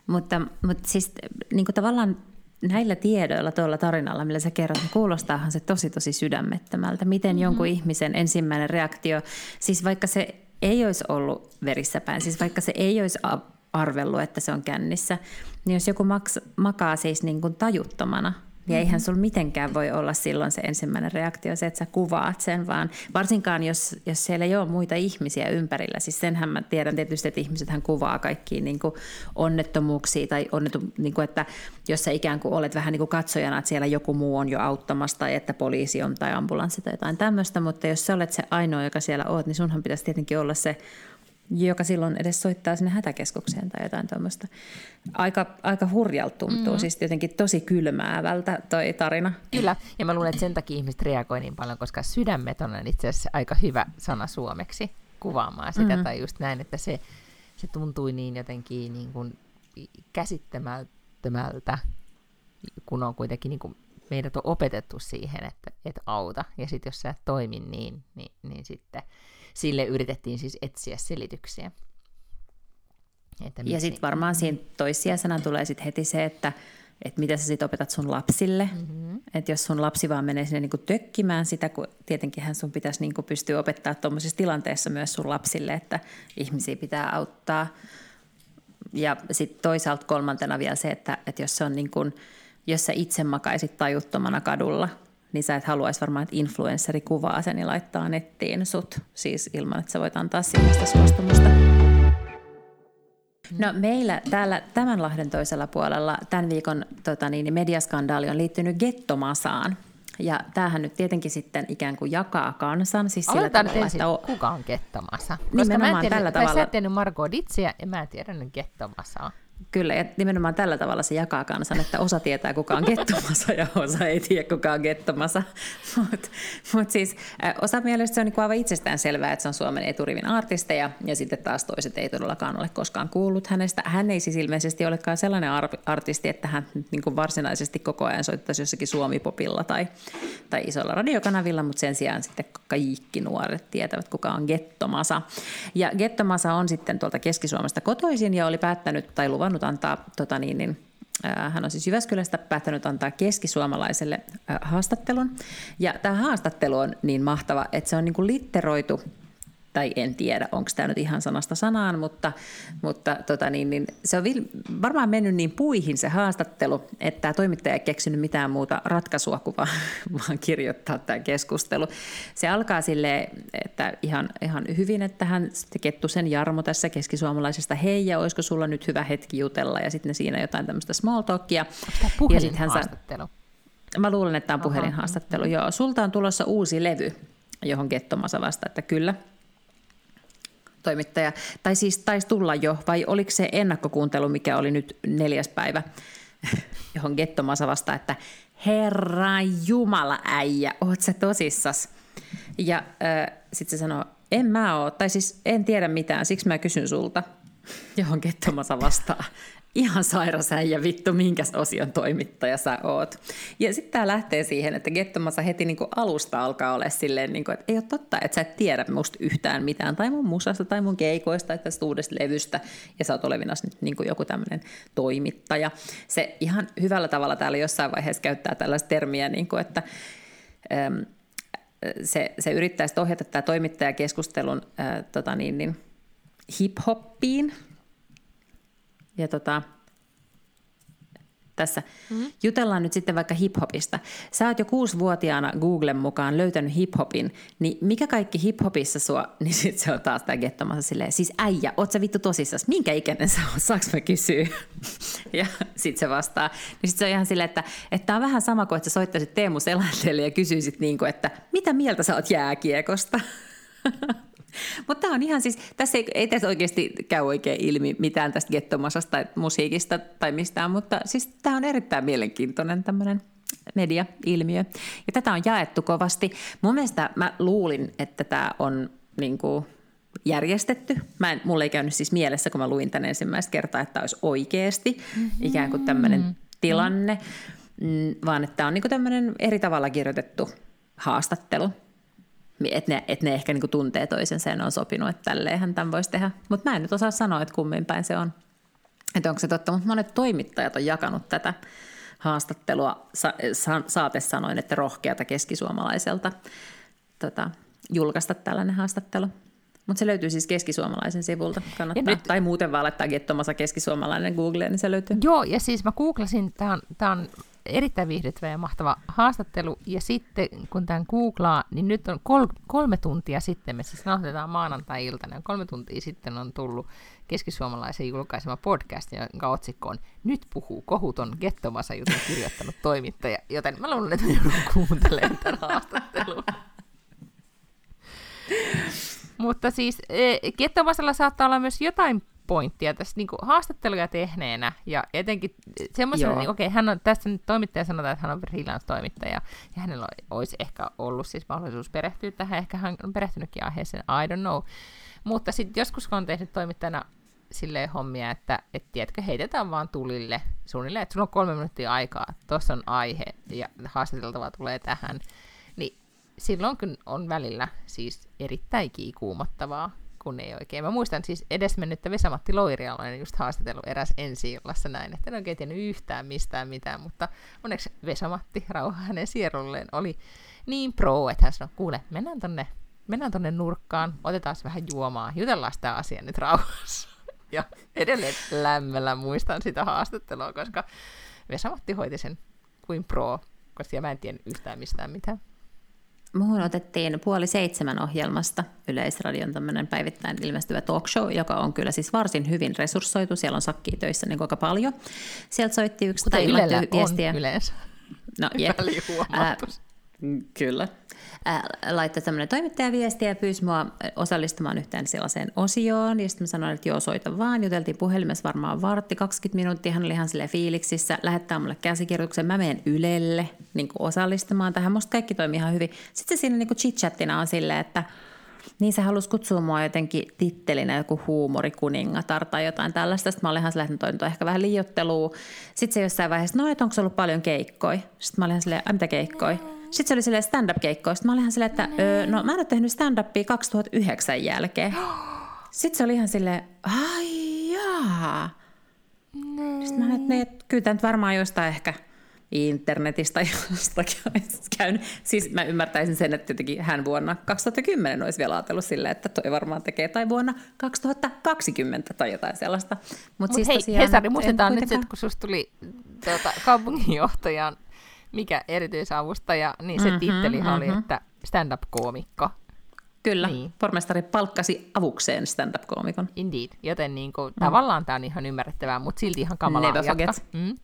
Mutta, mutta siis niin kuin tavallaan näillä tiedoilla, tuolla tarinalla, millä sä kerrot, niin kuulostaahan se tosi tosi sydämettömältä. Miten mm-hmm. jonkun ihmisen ensimmäinen reaktio, siis vaikka se ei olisi ollut verissä päin, siis vaikka se ei olisi arvellut, että se on kännissä, niin jos joku maks, makaa siis niin kuin tajuttomana – niin eihän sulla mitenkään voi olla silloin se ensimmäinen reaktio se, että sä kuvaat sen, vaan varsinkaan jos, jos siellä ei ole muita ihmisiä ympärillä. Siis senhän mä tiedän tietysti, että ihmiset hän kuvaa kaikkia niin kuin onnettomuuksia tai onnettu, niin kuin, että jos sä ikään kuin olet vähän niin kuin katsojana, että siellä joku muu on jo auttamassa tai että poliisi on tai ambulanssi tai jotain tämmöistä, mutta jos sä olet se ainoa, joka siellä oot, niin sunhan pitäisi tietenkin olla se joka silloin edes soittaa sinne hätäkeskukseen tai jotain tuommoista. Aika, aika hurjalta tuntuu, mm. siis jotenkin tosi kylmäävältä toi tarina. Kyllä, ja mä luulen, että sen takia ihmiset reagoi niin paljon, koska sydämeton on itse asiassa aika hyvä sana suomeksi kuvaamaan sitä, mm. tai just näin, että se, se tuntui niin jotenkin niin kuin käsittämättömältä, kun on kuitenkin niin kuin meidät on opetettu siihen, että, että auta, ja sitten jos sä et toimi niin, niin, niin sitten sille yritettiin siis etsiä selityksiä. Että ja sitten varmaan siinä toissijaisena tulee sitten heti se, että, että mitä sä sitten opetat sun lapsille. Mm-hmm. Että jos sun lapsi vaan menee sinne niinku tökkimään sitä, kun tietenkin sun pitäisi niinku pystyä opettaa tuommoisessa tilanteessa myös sun lapsille, että ihmisiä pitää auttaa. Ja sitten toisaalta kolmantena vielä se, että, että jos se on niin kuin, jos sä itse makaisit tajuttomana kadulla – niin sä et haluaisi varmaan, että influenssari kuvaa sen ja laittaa nettiin sut, siis ilman, että sä voit antaa siitä suostumusta. No meillä täällä tämän Lahden toisella puolella tämän viikon tota niin, mediaskandaali on liittynyt gettomasaan. Ja tämähän nyt tietenkin sitten ikään kuin jakaa kansan. Siis sillä tavalla, että o... kuka on gettomasa? Koska mä en tiedä, tällä tavalla. Sä et tiennyt Margot Ditsiä ja mä en tiedä gettomasaa. Kyllä, ja nimenomaan tällä tavalla se jakaa kansan, että osa tietää, kuka on gettomasa ja osa ei tiedä, kuka on gettomasa. Mutta mut siis osa mielestä se on niin aivan itsestään selvää, että se on Suomen eturivin artisteja, ja sitten taas toiset ei todellakaan ole koskaan kuullut hänestä. Hän ei siis ilmeisesti olekaan sellainen artisti, että hän niin kuin varsinaisesti koko ajan soittaisi jossakin Suomipopilla tai, tai isolla radiokanavilla, mutta sen sijaan sitten kaikki nuoret tietävät, kuka on gettomasa. Ja gettomasa on sitten tuolta Keski-Suomesta kotoisin ja oli päättänyt tai luvannut luvannut antaa, tota niin, niin, hän on siis Jyväskylästä päättänyt antaa keskisuomalaiselle haastattelun. Ja tämä haastattelu on niin mahtava, että se on niin kuin litteroitu tai en tiedä, onko tämä nyt ihan sanasta sanaan, mutta, mutta tota niin, niin se on varmaan mennyt niin puihin se haastattelu, että tämä toimittaja ei keksinyt mitään muuta ratkaisua kuin vaan, vaan kirjoittaa tämä keskustelu. Se alkaa sille, että ihan, ihan hyvin, että hän Kettusen Jarmo tässä keskisuomalaisesta, hei ja olisiko sulla nyt hyvä hetki jutella ja sitten siinä jotain tämmöistä small talkia. Tämä ja sit hän haastattelu? Mä luulen, että tämä on puhelinhaastattelu. Joo, sulta on tulossa uusi levy, johon Gettomasa vastaa, että kyllä. Toimittaja. Tai siis taisi tulla jo, vai oliko se ennakkokuuntelu, mikä oli nyt neljäs päivä, johon Gettomasa vastaa, että Herra Jumala äijä, oot sä tosissas? Ja äh, sitten se sanoo, en mä oo, tai siis en tiedä mitään, siksi mä kysyn sulta, johon Gettomasa vastaa, ihan sairas äijä vittu, minkäs osion toimittaja sä oot. Ja sitten tämä lähtee siihen, että Gettomassa heti niinku alusta alkaa olla silleen, niinku, että ei ole totta, että sä et tiedä musta yhtään mitään, tai mun musasta, tai mun keikoista, tai tästä uudesta levystä, ja sä oot olevinas nyt niinku joku tämmöinen toimittaja. Se ihan hyvällä tavalla täällä jossain vaiheessa käyttää tällaista termiä, niinku, että äm, se, se yrittäisi ohjata tämä toimittajakeskustelun ää, tota niin, niin, hip-hoppiin, ja tota, tässä mm-hmm. jutellaan nyt sitten vaikka hiphopista. Sä oot jo kuusivuotiaana Googlen mukaan löytänyt hiphopin, niin mikä kaikki hiphopissa sua, niin sit se on taas tää gettomassa silleen, siis äijä, oot sä vittu tosissas, minkä ikäinen sä oot, saaks mä kysyä? ja sit se vastaa, niin sit se on ihan silleen, että, että on vähän sama kuin, että sä soittaisit Teemu Selandelle ja kysyisit niin kuin, että mitä mieltä sä oot jääkiekosta? Mutta tämä on ihan siis, tässä ei, ei tässä oikeasti käy oikein ilmi mitään tästä gettomasasta tai musiikista tai mistään, mutta siis tämä on erittäin mielenkiintoinen tämmöinen media-ilmiö. Ja tätä on jaettu kovasti. Mun mielestä mä luulin, että tämä on niin kuin, järjestetty. Mä en, mulle ei käynyt siis mielessä, kun mä luin tänne ensimmäistä kertaa, että olisi oikeasti mm-hmm. ikään kuin tämmöinen tilanne, mm, vaan että tämä on niin tämmöinen eri tavalla kirjoitettu haastattelu että ne, et ne ehkä niinku tuntee toisensa ja ne on sopinut, että tälleenhän tämän voisi tehdä. Mutta mä en nyt osaa sanoa, että kummin päin se on. Että onko se totta, mutta monet toimittajat on jakanut tätä haastattelua sa- sa- saate sanoin, että rohkeata keskisuomalaiselta tota, julkaista tällainen haastattelu. Mutta se löytyy siis keskisuomalaisen sivulta. Kannattaa. Nyt... Tai muuten vaan laittaa Gettomasa keskisuomalainen Googleen, niin se löytyy. Joo, ja siis mä googlasin, tämä on, on erittäin viihdyttävä ja mahtava haastattelu. Ja sitten kun tämän googlaa, niin nyt on kol- kolme tuntia sitten, me siis nauhoitetaan maanantai-iltana, kolme tuntia sitten on tullut keskisuomalaisen julkaisema podcast, jonka otsikko on Nyt puhuu kohuton Gettomasa jutun kirjoittanut toimittaja, joten mä luulen, että joudun kuuntelemaan tämän haastattelun. Mutta siis Gettomasella e, saattaa olla myös jotain pointtia tässä niin haastatteluja tehneenä, ja etenkin semmoisena, niin, okei, okay, hän on, tässä nyt toimittaja sanotaan, että hän on freelance-toimittaja, ja hänellä olisi ehkä ollut siis mahdollisuus perehtyä tähän, ehkä hän on perehtynytkin aiheeseen, I don't know. Mutta sitten joskus, kun on tehnyt toimittajana silleen hommia, että et, tiedätkö, heitetään vaan tulille suunnilleen, että sulla on kolme minuuttia aikaa, tuossa on aihe, ja haastateltava tulee tähän, niin silloin kun on välillä siis erittäin kuumottavaa, kun ei oikein. Mä muistan siis edesmennyttä Vesamatti Loirialainen just haastatellut eräs ensi näin, että en oikein tiennyt yhtään mistään mitään, mutta onneksi Vesamatti, rauha hänen sierulleen, oli niin pro, että hän sanoi, kuule, mennään tonne, mennään tonne nurkkaan, otetaan vähän juomaa, jutellaan sitä asiaa nyt rauhassa. Ja edelleen lämmöllä muistan sitä haastattelua, koska Vesamatti hoiti sen kuin pro, koska mä en tiennyt yhtään mistään mitään. Muuhun otettiin puoli seitsemän ohjelmasta Yleisradion tämmöinen päivittäin ilmestyvä talk show, joka on kyllä siis varsin hyvin resurssoitu. Siellä on sakkia töissä niin aika paljon. Sieltä soitti yksi tai viestiä. on yleensä. No, jep. Äh, kyllä laittoi tämmöinen toimittajaviesti ja pyysi mua osallistumaan yhteen sellaiseen osioon. Ja sitten mä sanoin, että joo, soita vaan. Juteltiin puhelimessa varmaan vartti, 20 minuuttia. Hän oli ihan sille fiiliksissä. Lähettää mulle käsikirjoituksen. Mä menen Ylelle niin osallistumaan tähän. Musta kaikki toimii ihan hyvin. Sitten se siinä niin chit-chattina on silleen, että niin se halusi kutsua mua jotenkin tittelinä joku huumorikuningatar tai jotain tällaista. Sitten mä olin ihan silleen, että ehkä vähän liiottelua. Sitten se jossain vaiheessa, no että onko ollut paljon keikkoja? Sitten mä olin ihan silleen, mitä keikkoja? Sitten se oli silleen stand-up-keikkoja. Sitten mä olin ihan silleen, että öö, no mä en ole tehnyt stand-upia 2009 jälkeen. Sitten se oli ihan silleen, ai jaa. Sitten mä olin, että kyllä tämä varmaan jostain ehkä internetistä jostakin olisi käynyt. Siis mä ymmärtäisin sen, että jotenkin hän vuonna 2010 olisi vielä ajatellut silleen, että toi varmaan tekee, tai vuonna 2020 tai jotain sellaista. Mutta Mut siis hei, tosiaan, Hesari, muistetaan nyt, että kun susta tuli tuota, kaupunginjohtajan mikä erityisavustaja, niin se mm-hmm, titteli mm-hmm. oli, että stand-up-koomikko. Kyllä, niin. pormestari palkkasi avukseen stand-up-koomikon. Indeed, joten niin kuin, mm. tavallaan tämä on ihan ymmärrettävää, mutta silti ihan kamalaa Never forget. Mm.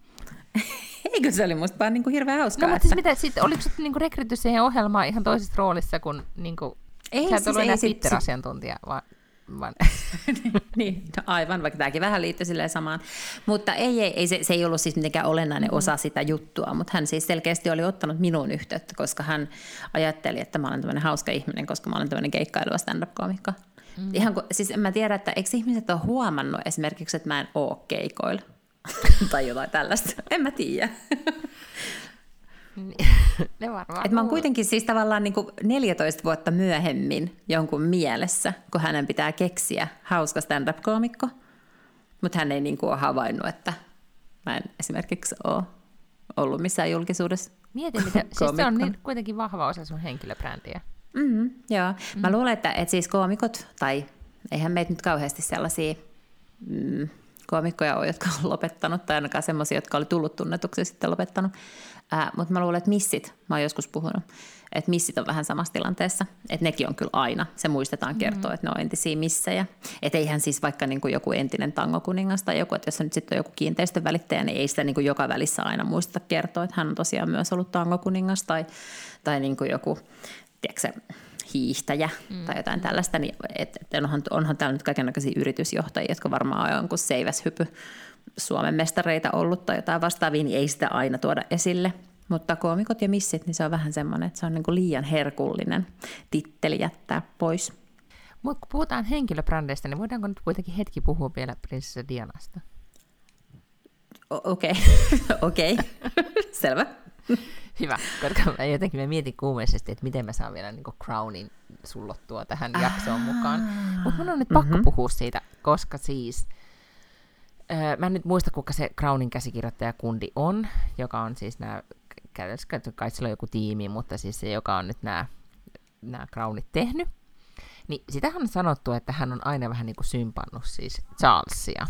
Eikö se oli musta vaan niin kuin hirveän hauskaa? No, mutta siis mitä, sit, oliko se niin rekrytty siihen ohjelmaan ihan toisessa roolissa, kun niin kuin, ei, sä et siis ollut enää Twitter-asiantuntija, vaan vaan. niin, no aivan, vaikka tämäkin vähän liittyy silleen samaan. Mutta ei, ei, ei se, se ei ollut siis mitenkään olennainen osa sitä juttua, mutta hän siis selkeästi oli ottanut minuun yhteyttä, koska hän ajatteli, että mä olen tämmöinen hauska ihminen, koska mä olen tämmöinen keikkailuva stand-up-komikko. Mm-hmm. Ihan kun, siis en mä tiedä, että eikö ihmiset ole huomannut esimerkiksi, että mä en oo keikoilla. tai jotain tällaista. En mä tiedä. Ne varmaan Et mä oon kuitenkin siis tavallaan niin kuin 14 vuotta myöhemmin jonkun mielessä, kun hänen pitää keksiä hauska stand-up-koomikko. Mutta hän ei niin kuin ole havainnut, että mä en esimerkiksi ole ollut missään julkisuudessa. Mietin, miten, siis se on niin, kuitenkin vahva osa sun henkilöbrändiä. Mm, joo, mm. mä luulen, että, että siis koomikot, tai eihän meitä nyt kauheasti sellaisia mm, koomikkoja ole, jotka on lopettanut, tai ainakaan semmoisia, jotka oli tullut tunnetuksi ja sitten lopettanut. Ää, mutta mä luulen, että missit, mä oon joskus puhunut, että missit on vähän samassa tilanteessa. Että nekin on kyllä aina, se muistetaan kertoa, mm. että ne on entisiä missejä. Että eihän siis vaikka niin kuin joku entinen tangokuningas tai joku, että jos nyt sitten on joku kiinteistön välittäjä, niin ei sitä niin kuin joka välissä aina muisteta kertoa, että hän on tosiaan myös ollut tangokuningas tai, tai niin kuin joku, tiedätkö hiihtäjä mm. tai jotain tällaista, niin et, et onhan, onhan täällä nyt kaikenlaisia yritysjohtajia, jotka varmaan on jonkun seiväshypy Suomen mestareita ollut tai jotain vastaavia, niin ei sitä aina tuoda esille. Mutta koomikot ja missit, niin se on vähän semmoinen, että se on niin kuin liian herkullinen titteli jättää pois. Mutta kun puhutaan henkilöbrändeistä, niin voidaanko nyt kuitenkin hetki puhua vielä prinsessa Dianasta? Okei, okei, selvä. Hyvä, koska mä jotenkin mä mietin kuumeisesti, että miten mä saan vielä niin Crownin sullottua tähän jaksoon mukaan. Mutta mun on nyt pakko mm-hmm. puhua siitä, koska siis... Öö, mä en nyt muista, kuka se Crownin käsikirjoittajakundi on, joka on siis nämä, kai sillä on joku tiimi, mutta siis se, joka on nyt nämä, nämä Crownit tehnyt. Niin sitähän on sanottu, että hän on aina vähän niin kuin sympannut siis Charlesia.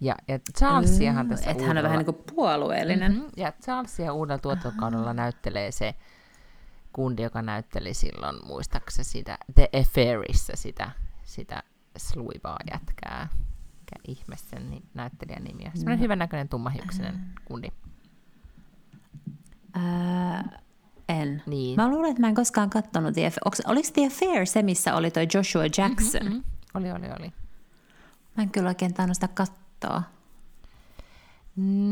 Ja, ja Charlesiahan tässä Että hän on vähän niin kuin puolueellinen. Mm-hmm, ja Charlesia uudella tuotantokaudella näyttelee se kundi, joka näytteli silloin, muistaakseni sitä The Affairissa sitä, sitä sluivaa jätkää. Mikä ihme sen ni- näyttelijän nimi on. Sellainen no. hyvän näköinen tummahiuksinen kundi. Äh, en. Niin. Mä luulen, että mä en koskaan katsonut The Affair. Oliko The Affair se, missä oli toi Joshua Jackson? Mm-hmm, mm-hmm. Oli, oli, oli. Mä en kyllä oikein tainnut sitä katsoa?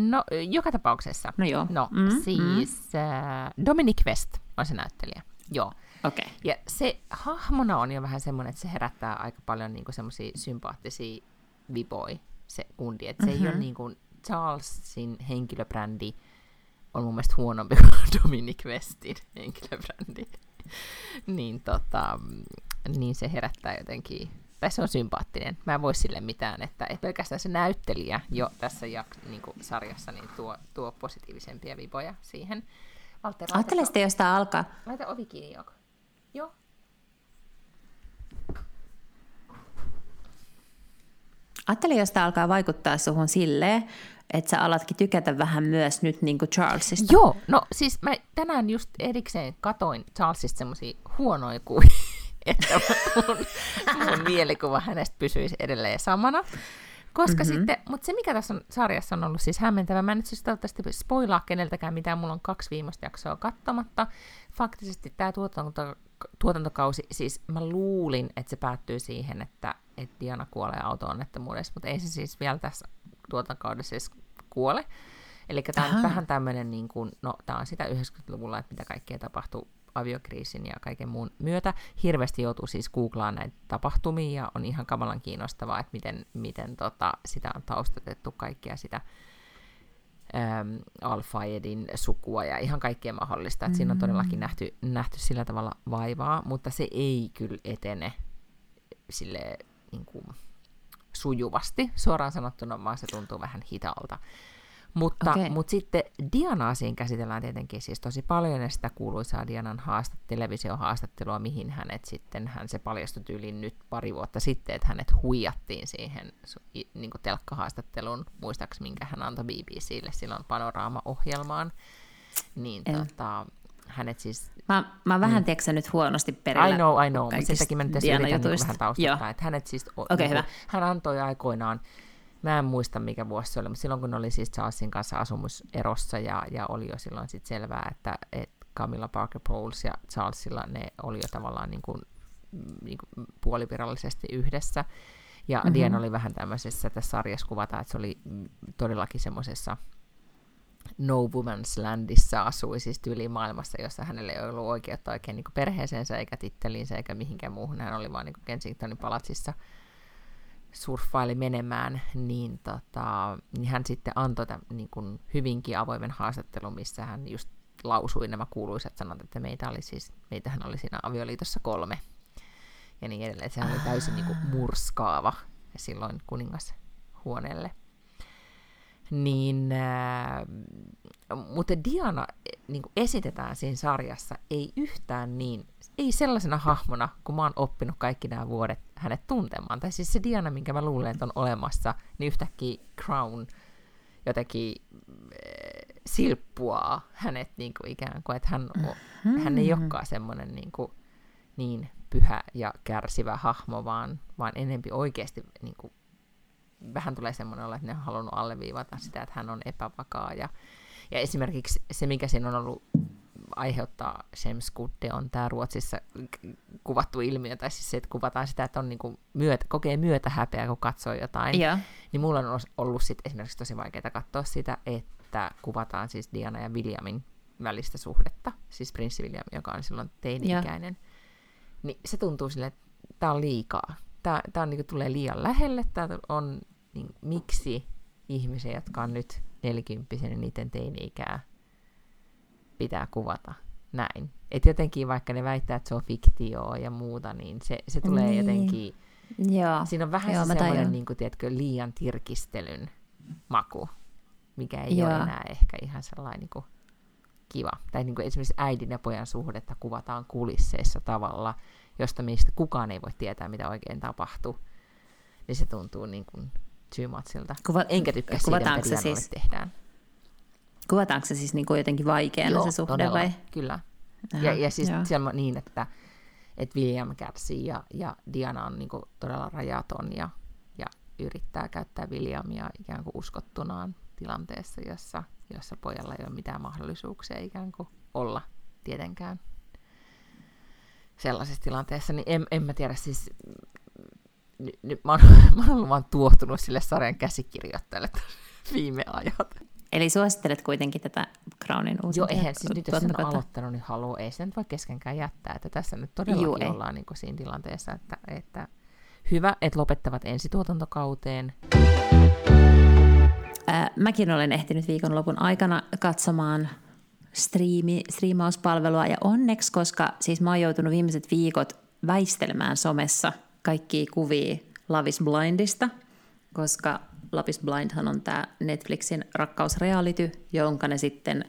No, joka tapauksessa. No joo. No, mm, siis mm. Äh, Dominic West on se näyttelijä. Joo. Okay. Ja se hahmona on jo vähän semmoinen, että se herättää aika paljon niinku semmoisia sympaattisia viboja, se kundi. Että se mm-hmm. ei ole niin kuin Charlesin henkilöbrändi on mun mielestä huonompi kuin Dominic Westin henkilöbrändi. niin, tota, niin se herättää jotenkin tai se on sympaattinen. Mä en voi sille mitään, että ei pelkästään se näyttelijä jo tässä jak- niin kuin sarjassa niin tuo, tuo positiivisempia viboja siihen. Ajattele sitten, jos tämä alkaa. Laita ovi kiinni, Joko. Joo. Ajattele, jos tämä alkaa vaikuttaa suhun silleen, että sä alatkin tykätä vähän myös nyt niin kuin Charlesista. Joo, no siis mä tänään just erikseen katoin Charlesista semmoisia huonoja kuvia että mun, mun mielikuva hänestä pysyisi edelleen samana. Koska mm-hmm. sitten, mutta se mikä tässä on, sarjassa on ollut siis hämmentävä, mä en nyt siis toivottavasti spoilaa keneltäkään mitään, mulla on kaksi viimeistä jaksoa katsomatta. Faktisesti tämä tuotanto, tuotantokausi, siis mä luulin, että se päättyy siihen, että, että Diana kuolee auto-onnettomuudessa, mutta ei se siis vielä tässä tuotantokaudessa siis kuole. Eli tämä on vähän tämmöinen, niin kuin, no tämä on sitä 90-luvulla, että mitä kaikkea tapahtuu aviokriisin ja kaiken muun myötä. Hirveästi joutuu siis googlaamaan näitä tapahtumia ja on ihan kamalan kiinnostavaa, että miten, miten tota, sitä on taustatettu kaikkia sitä ähm, Al-Fayedin sukua ja ihan kaikkea mahdollista. Mm. Siinä on todellakin mm. nähty, nähty sillä tavalla vaivaa, mutta se ei kyllä etene sille niin kuin, sujuvasti. Suoraan sanottuna vaan se tuntuu vähän hitaalta. Mutta, okay. mutta sitten Dianaa siinä käsitellään tietenkin siis tosi paljon, ja sitä kuuluisaa Dianan haastat, televisiohaastattelua, mihin hänet sitten, hän se paljastui tyyliin nyt pari vuotta sitten, että hänet huijattiin siihen niin kuin telkkahaastattelun, muistaakseni minkä hän antoi BBClle silloin panoraama-ohjelmaan. Niin en. tota, hänet siis... Mä, mä mm. vähän mm. nyt huonosti perillä. I know, I know, mutta sen takia mä nyt yritän niin vähän taustata, että hänet siis... Okay, niin, hyvä. Hän antoi aikoinaan Mä en muista, mikä vuosi se oli, mutta silloin kun oli siis Charlesin kanssa asumuserossa ja, ja oli jo silloin sit selvää, että, että Camilla Parker Bowles ja Charlesilla ne oli jo tavallaan niin kuin, niin kuin puolivirallisesti yhdessä. Ja mm-hmm. Diana oli vähän tämmöisessä, tässä sarjassa kuvataan, että se oli todellakin semmoisessa no woman's landissa asui, siis maailmassa, jossa hänelle ei ollut oikeutta oikein niin perheeseensä eikä titteliinsä eikä mihinkään muuhun. Hän oli vaan niin Kensingtonin palatsissa surffaili menemään, niin, tota, niin hän sitten antoi tämän, niin kuin hyvinkin avoimen haastattelun, missä hän just lausui nämä kuuluisat sanat, että meitä oli siis, meitähän oli siinä avioliitossa kolme. Ja niin edelleen. Sehän oli täysin niin kuin murskaava silloin kuningashuoneelle niin, äh, mutta Diana niin kuin esitetään siinä sarjassa ei yhtään niin, ei sellaisena hahmona, kun mä oon oppinut kaikki nämä vuodet hänet tuntemaan. Tai siis se Diana, minkä mä luulen, että on olemassa, niin yhtäkkiä Crown jotenkin äh, silppuaa hänet niin kuin ikään kuin, että hän, mm-hmm. hän ei olekaan semmoinen niin, kuin, niin pyhä ja kärsivä hahmo, vaan, vaan enempi oikeasti niin kuin vähän tulee semmoinen olla, että ne on halunnut alleviivata sitä, että hän on epävakaa. Ja, ja esimerkiksi se, mikä siinä on ollut aiheuttaa Shemskudde, on tämä Ruotsissa kuvattu ilmiö, tai siis se, että kuvataan sitä, että on niinku myötä, kokee myötä häpeää, kun katsoo jotain. Ja. Niin mulla on ollut sit esimerkiksi tosi vaikeaa katsoa sitä, että kuvataan siis Diana ja Williamin välistä suhdetta, siis prinssi William, joka on silloin teini-ikäinen. Ja. Niin se tuntuu sille, että tämä on liikaa. Tämä, tämä on, niin kuin, tulee liian lähelle, tämä on niin miksi ihmisiä, jotka on nyt nelikymppisenä, niiden teini-ikää pitää kuvata näin. Että jotenkin vaikka ne väittää, että se on fiktio ja muuta, niin se, se tulee niin. jotenkin... Joo. Siinä on vähän Joo, se semmoinen niin kuin, tiedätkö, liian tirkistelyn maku, mikä ei Joo. ole enää ehkä ihan sellainen niin kuin, kiva. Tai niin kuin esimerkiksi äidin ja pojan suhdetta kuvataan kulisseissa tavalla, josta mistä kukaan ei voi tietää, mitä oikein tapahtuu. Niin se tuntuu niin kuin too muchilta. Kuva, Enkä tykkää siitä, mitä se siis, tehdään. Kuvataanko se siis niin kuin jotenkin vaikeana Joo, se suhde todella, vai? kyllä. Aha, ja, ja siis siellä niin, että, että William kärsii ja, ja Diana on niin kuin todella rajaton ja, ja yrittää käyttää Williamia ikään kuin uskottunaan tilanteessa, jossa, jossa pojalla ei ole mitään mahdollisuuksia ikään kuin olla tietenkään sellaisessa tilanteessa, niin en, en mä tiedä, siis nyt, nyt mä, oon, mä oon ollut vaan tuohtunut sille sarjan käsikirjoittajalle viime ajat. Eli suosittelet kuitenkin tätä Crownin uusia Joo, eihän siis nyt jos on aloittanut, niin haluaa, ei sen voi keskenkään jättää. Että tässä nyt todellakin Juu, ollaan niin kuin siinä tilanteessa, että, että hyvä, että lopettavat ensituotantokauteen. Ää, mäkin olen ehtinyt viikonlopun aikana katsomaan striimi, striimauspalvelua ja onneksi, koska siis mä oon joutunut viimeiset viikot väistelemään somessa – kaikkia kuvia Love is Blindista, koska Love is Blindhan on tämä Netflixin rakkausreality, jonka ne sitten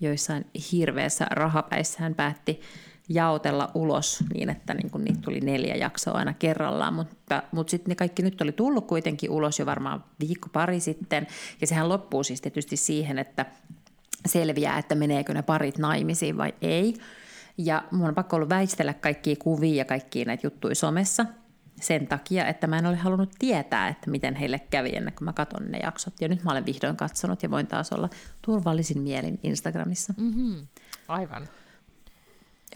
joissain hirveässä rahapäissään päätti jaotella ulos niin, että niin kun niitä tuli neljä jaksoa aina kerrallaan, mutta, mutta sitten ne kaikki nyt oli tullut kuitenkin ulos jo varmaan viikko pari sitten, ja sehän loppuu siis tietysti siihen, että selviää, että meneekö ne parit naimisiin vai ei. Ja mun on pakko ollut väistellä kaikkia kuvia ja kaikkia näitä juttuja somessa, sen takia, että mä en ole halunnut tietää, että miten heille kävi ennen kuin mä katson ne jaksot. Ja nyt mä olen vihdoin katsonut ja voin taas olla turvallisin mielin Instagramissa. Mm-hmm. Aivan.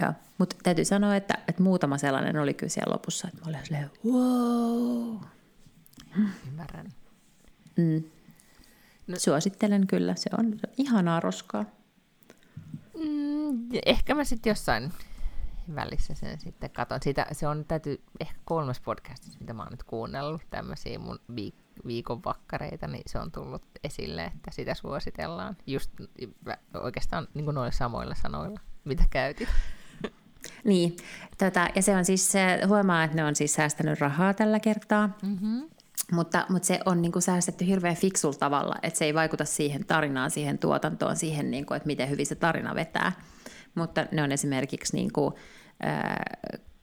Joo, mutta täytyy sanoa, että, että muutama sellainen oli kyllä siellä lopussa, että mä olin silleen, wow. Ymmärrän. Mm. No. Suosittelen kyllä, se on, se on ihanaa roskaa. Mm, ehkä mä sitten jossain välissä sen sitten katon. Siitä, se on täytyy ehkä kolmas podcast, mitä mä oon nyt kuunnellut, tämmöisiä mun viik- viikon vakkareita, niin se on tullut esille, että sitä suositellaan just oikeastaan niin kuin noilla samoilla sanoilla, mitä käytit. Niin, tota, ja se on siis, huomaa, että ne on siis säästänyt rahaa tällä kertaa. Mm-hmm. Mutta, mutta se on niin kuin säästetty hirveän fiksulla tavalla, että se ei vaikuta siihen tarinaan, siihen tuotantoon, siihen, niin kuin, että miten hyvin se tarina vetää mutta ne on esimerkiksi niin kuin,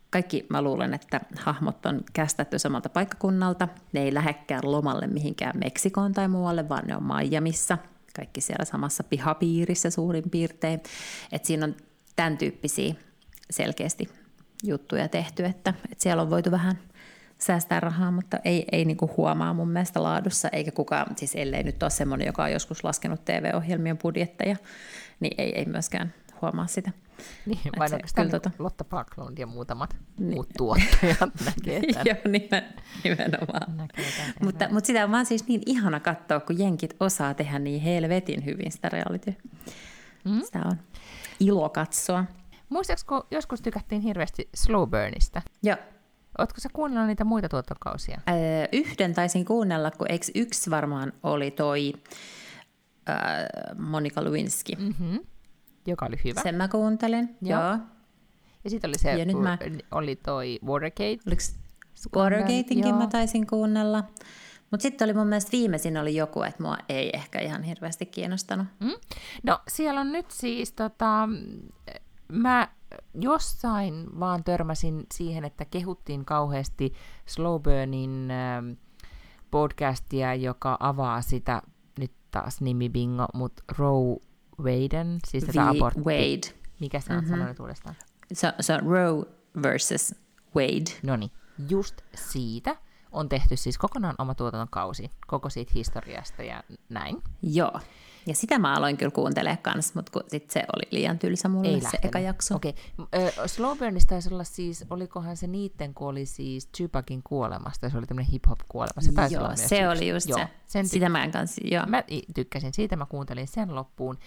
kaikki mä luulen, että hahmot on kästetty samalta paikkakunnalta. Ne ei lähekkään lomalle mihinkään Meksikoon tai muualle, vaan ne on Miamiissa. Kaikki siellä samassa pihapiirissä suurin piirtein. Et siinä on tämän tyyppisiä selkeästi juttuja tehty, että, että siellä on voitu vähän säästää rahaa, mutta ei, ei niinku huomaa mun mielestä laadussa, eikä kukaan, siis ellei nyt ole semmoinen, joka on joskus laskenut TV-ohjelmien budjetteja, niin ei, ei myöskään huomaa sitä. Niin, vain oikeastaan niin tota... Lotta Parklund ja muutamat niin. muut tuottajat näkee tämän. Joo, nimen, nimenomaan. Näkee tämän mutta, mutta sitä on vaan siis niin ihana katsoa, kun jenkit osaa tehdä niin helvetin hyvin sitä reality. Mm. Sitä on ilo katsoa. Muistaakseni, joskus tykättiin hirveästi Slow Burnista? Joo. Oletko sä kuunnellut niitä muita tuotantokausia? Öö, yhden taisin kuunnella, kun eikö yksi varmaan oli toi öö, Monika Lewinsky. Mm-hmm. Joka oli hyvä. Sen mä kuuntelin, joo. joo. Ja sitten oli se, ja nyt mä... oli toi Watergate. Oliko Watergateinkin mä taisin kuunnella. Mutta sitten oli mun mielestä viimeisin oli joku, että mua ei ehkä ihan hirveästi kiinnostanut. Mm? No siellä on nyt siis tota, mä jossain vaan törmäsin siihen, että kehuttiin kauheasti Slowburnin äh, podcastia, joka avaa sitä, nyt taas nimi bingo, mutta Roe Waden, siis tätä abortti. Wade. Mikä se on mm-hmm. sanonut uudestaan? Se, se on Roe versus Wade. No niin, just siitä on tehty siis kokonaan oma tuotantokausi, koko siitä historiasta ja näin. Joo. Ja sitä mä aloin kyllä kuuntelemaan kanssa, mutta kun sit se oli liian tylsä mulle Ei se lähtenyt. eka jakso. Okei. Okay. Slowburnista taisi olla siis, olikohan se niitten, kun oli siis Tupacin kuolemasta, se oli tämmöinen hip-hop-kuolema. Se taisi joo, olla se oli just joo, se. Sen sitä mä kanssa, joo. Mä tykkäsin siitä, mä kuuntelin sen loppuun.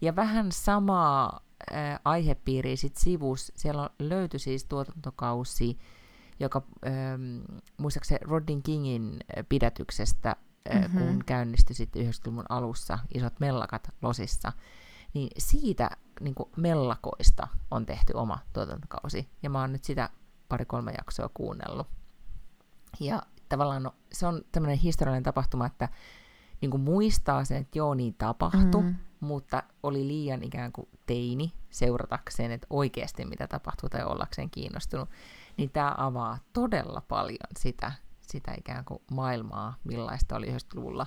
Ja vähän samaa äh, aihepiiriä sit sivus. Siellä löytyi siis tuotantokausi, joka ähm, muistaakseni Rodin Kingin pidätyksestä mm-hmm. kun käynnistyi sitten 90-luvun alussa isot mellakat losissa, niin siitä niin kuin mellakoista on tehty oma tuotantokausi. Ja mä oon nyt sitä pari-kolme jaksoa kuunnellut. Ja tavallaan no, se on tämmöinen historiallinen tapahtuma, että niin kuin muistaa sen, että joo, niin tapahtui, mm. mutta oli liian ikään kuin teini seuratakseen, että oikeasti mitä tapahtuu tai ollakseen kiinnostunut. Niin tämä avaa todella paljon sitä, sitä ikään kuin maailmaa, millaista oli 90-luvulla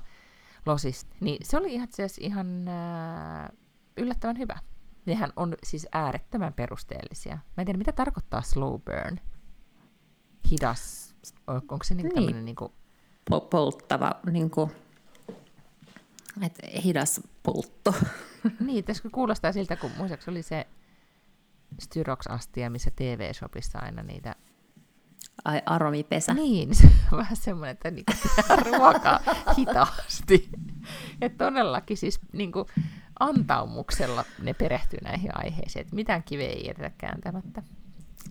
losista. Niin se oli itse asiassa ihan äh, yllättävän hyvä. Nehän on siis äärettömän perusteellisia. Mä en tiedä, mitä tarkoittaa slow burn? Hidas, onko se niinku niin. tämmöinen... Niin kuin... Polttava, niin kuin, että hidas poltto. niin, tässä kuulostaa siltä, kun muistaakseni oli se Styrox-astia, missä TV-shopissa aina niitä Ai aromipesä. Niin, se on vähän semmoinen, että niinku ruokaa hitaasti. Että todellakin siis niinku antaumuksella ne perehtyy näihin aiheisiin, että mitään kiveä ei jätetä kääntämättä.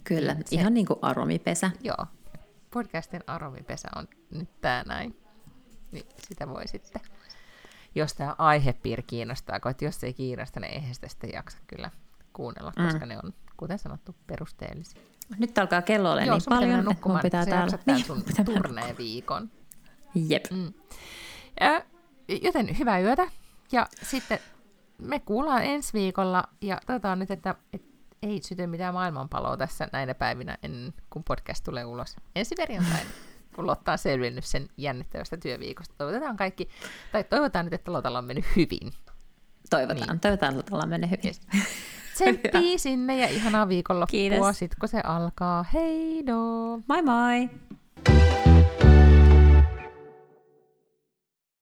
Kyllä, se, ihan niin kuin aromipesä. Joo, podcastin aromipesä on nyt tämä näin. Niin sitä voi sitten, jos tämä aihepiiri kiinnostaa, että jos ei kiinnosta, niin eihän sitä sitten jaksa kyllä kuunnella, koska mm. ne on, kuten sanottu, perusteellisia. Nyt alkaa kello olla niin paljon, että mun pitää täällä... Niin, sun turneen viikon. Jep. Mm. Ja, joten hyvää yötä. Ja sitten me kuullaan ensi viikolla ja toivotaan nyt, että, että ei syty mitään maailmanpaloa tässä näinä päivinä, ennen kuin podcast tulee ulos ensi perjantaina, kun Lotta on selvinnyt sen jännittävästä työviikosta. Toivotetaan kaikki, tai toivotaan nyt, että Lotalla on mennyt hyvin. Toivotaan, niin. toivotaan, että Lotalla on mennyt hyvin. Yes. Tsemppii sinne ja ihanaa viikonloppua, sit kun se alkaa. Heido! Moi moi!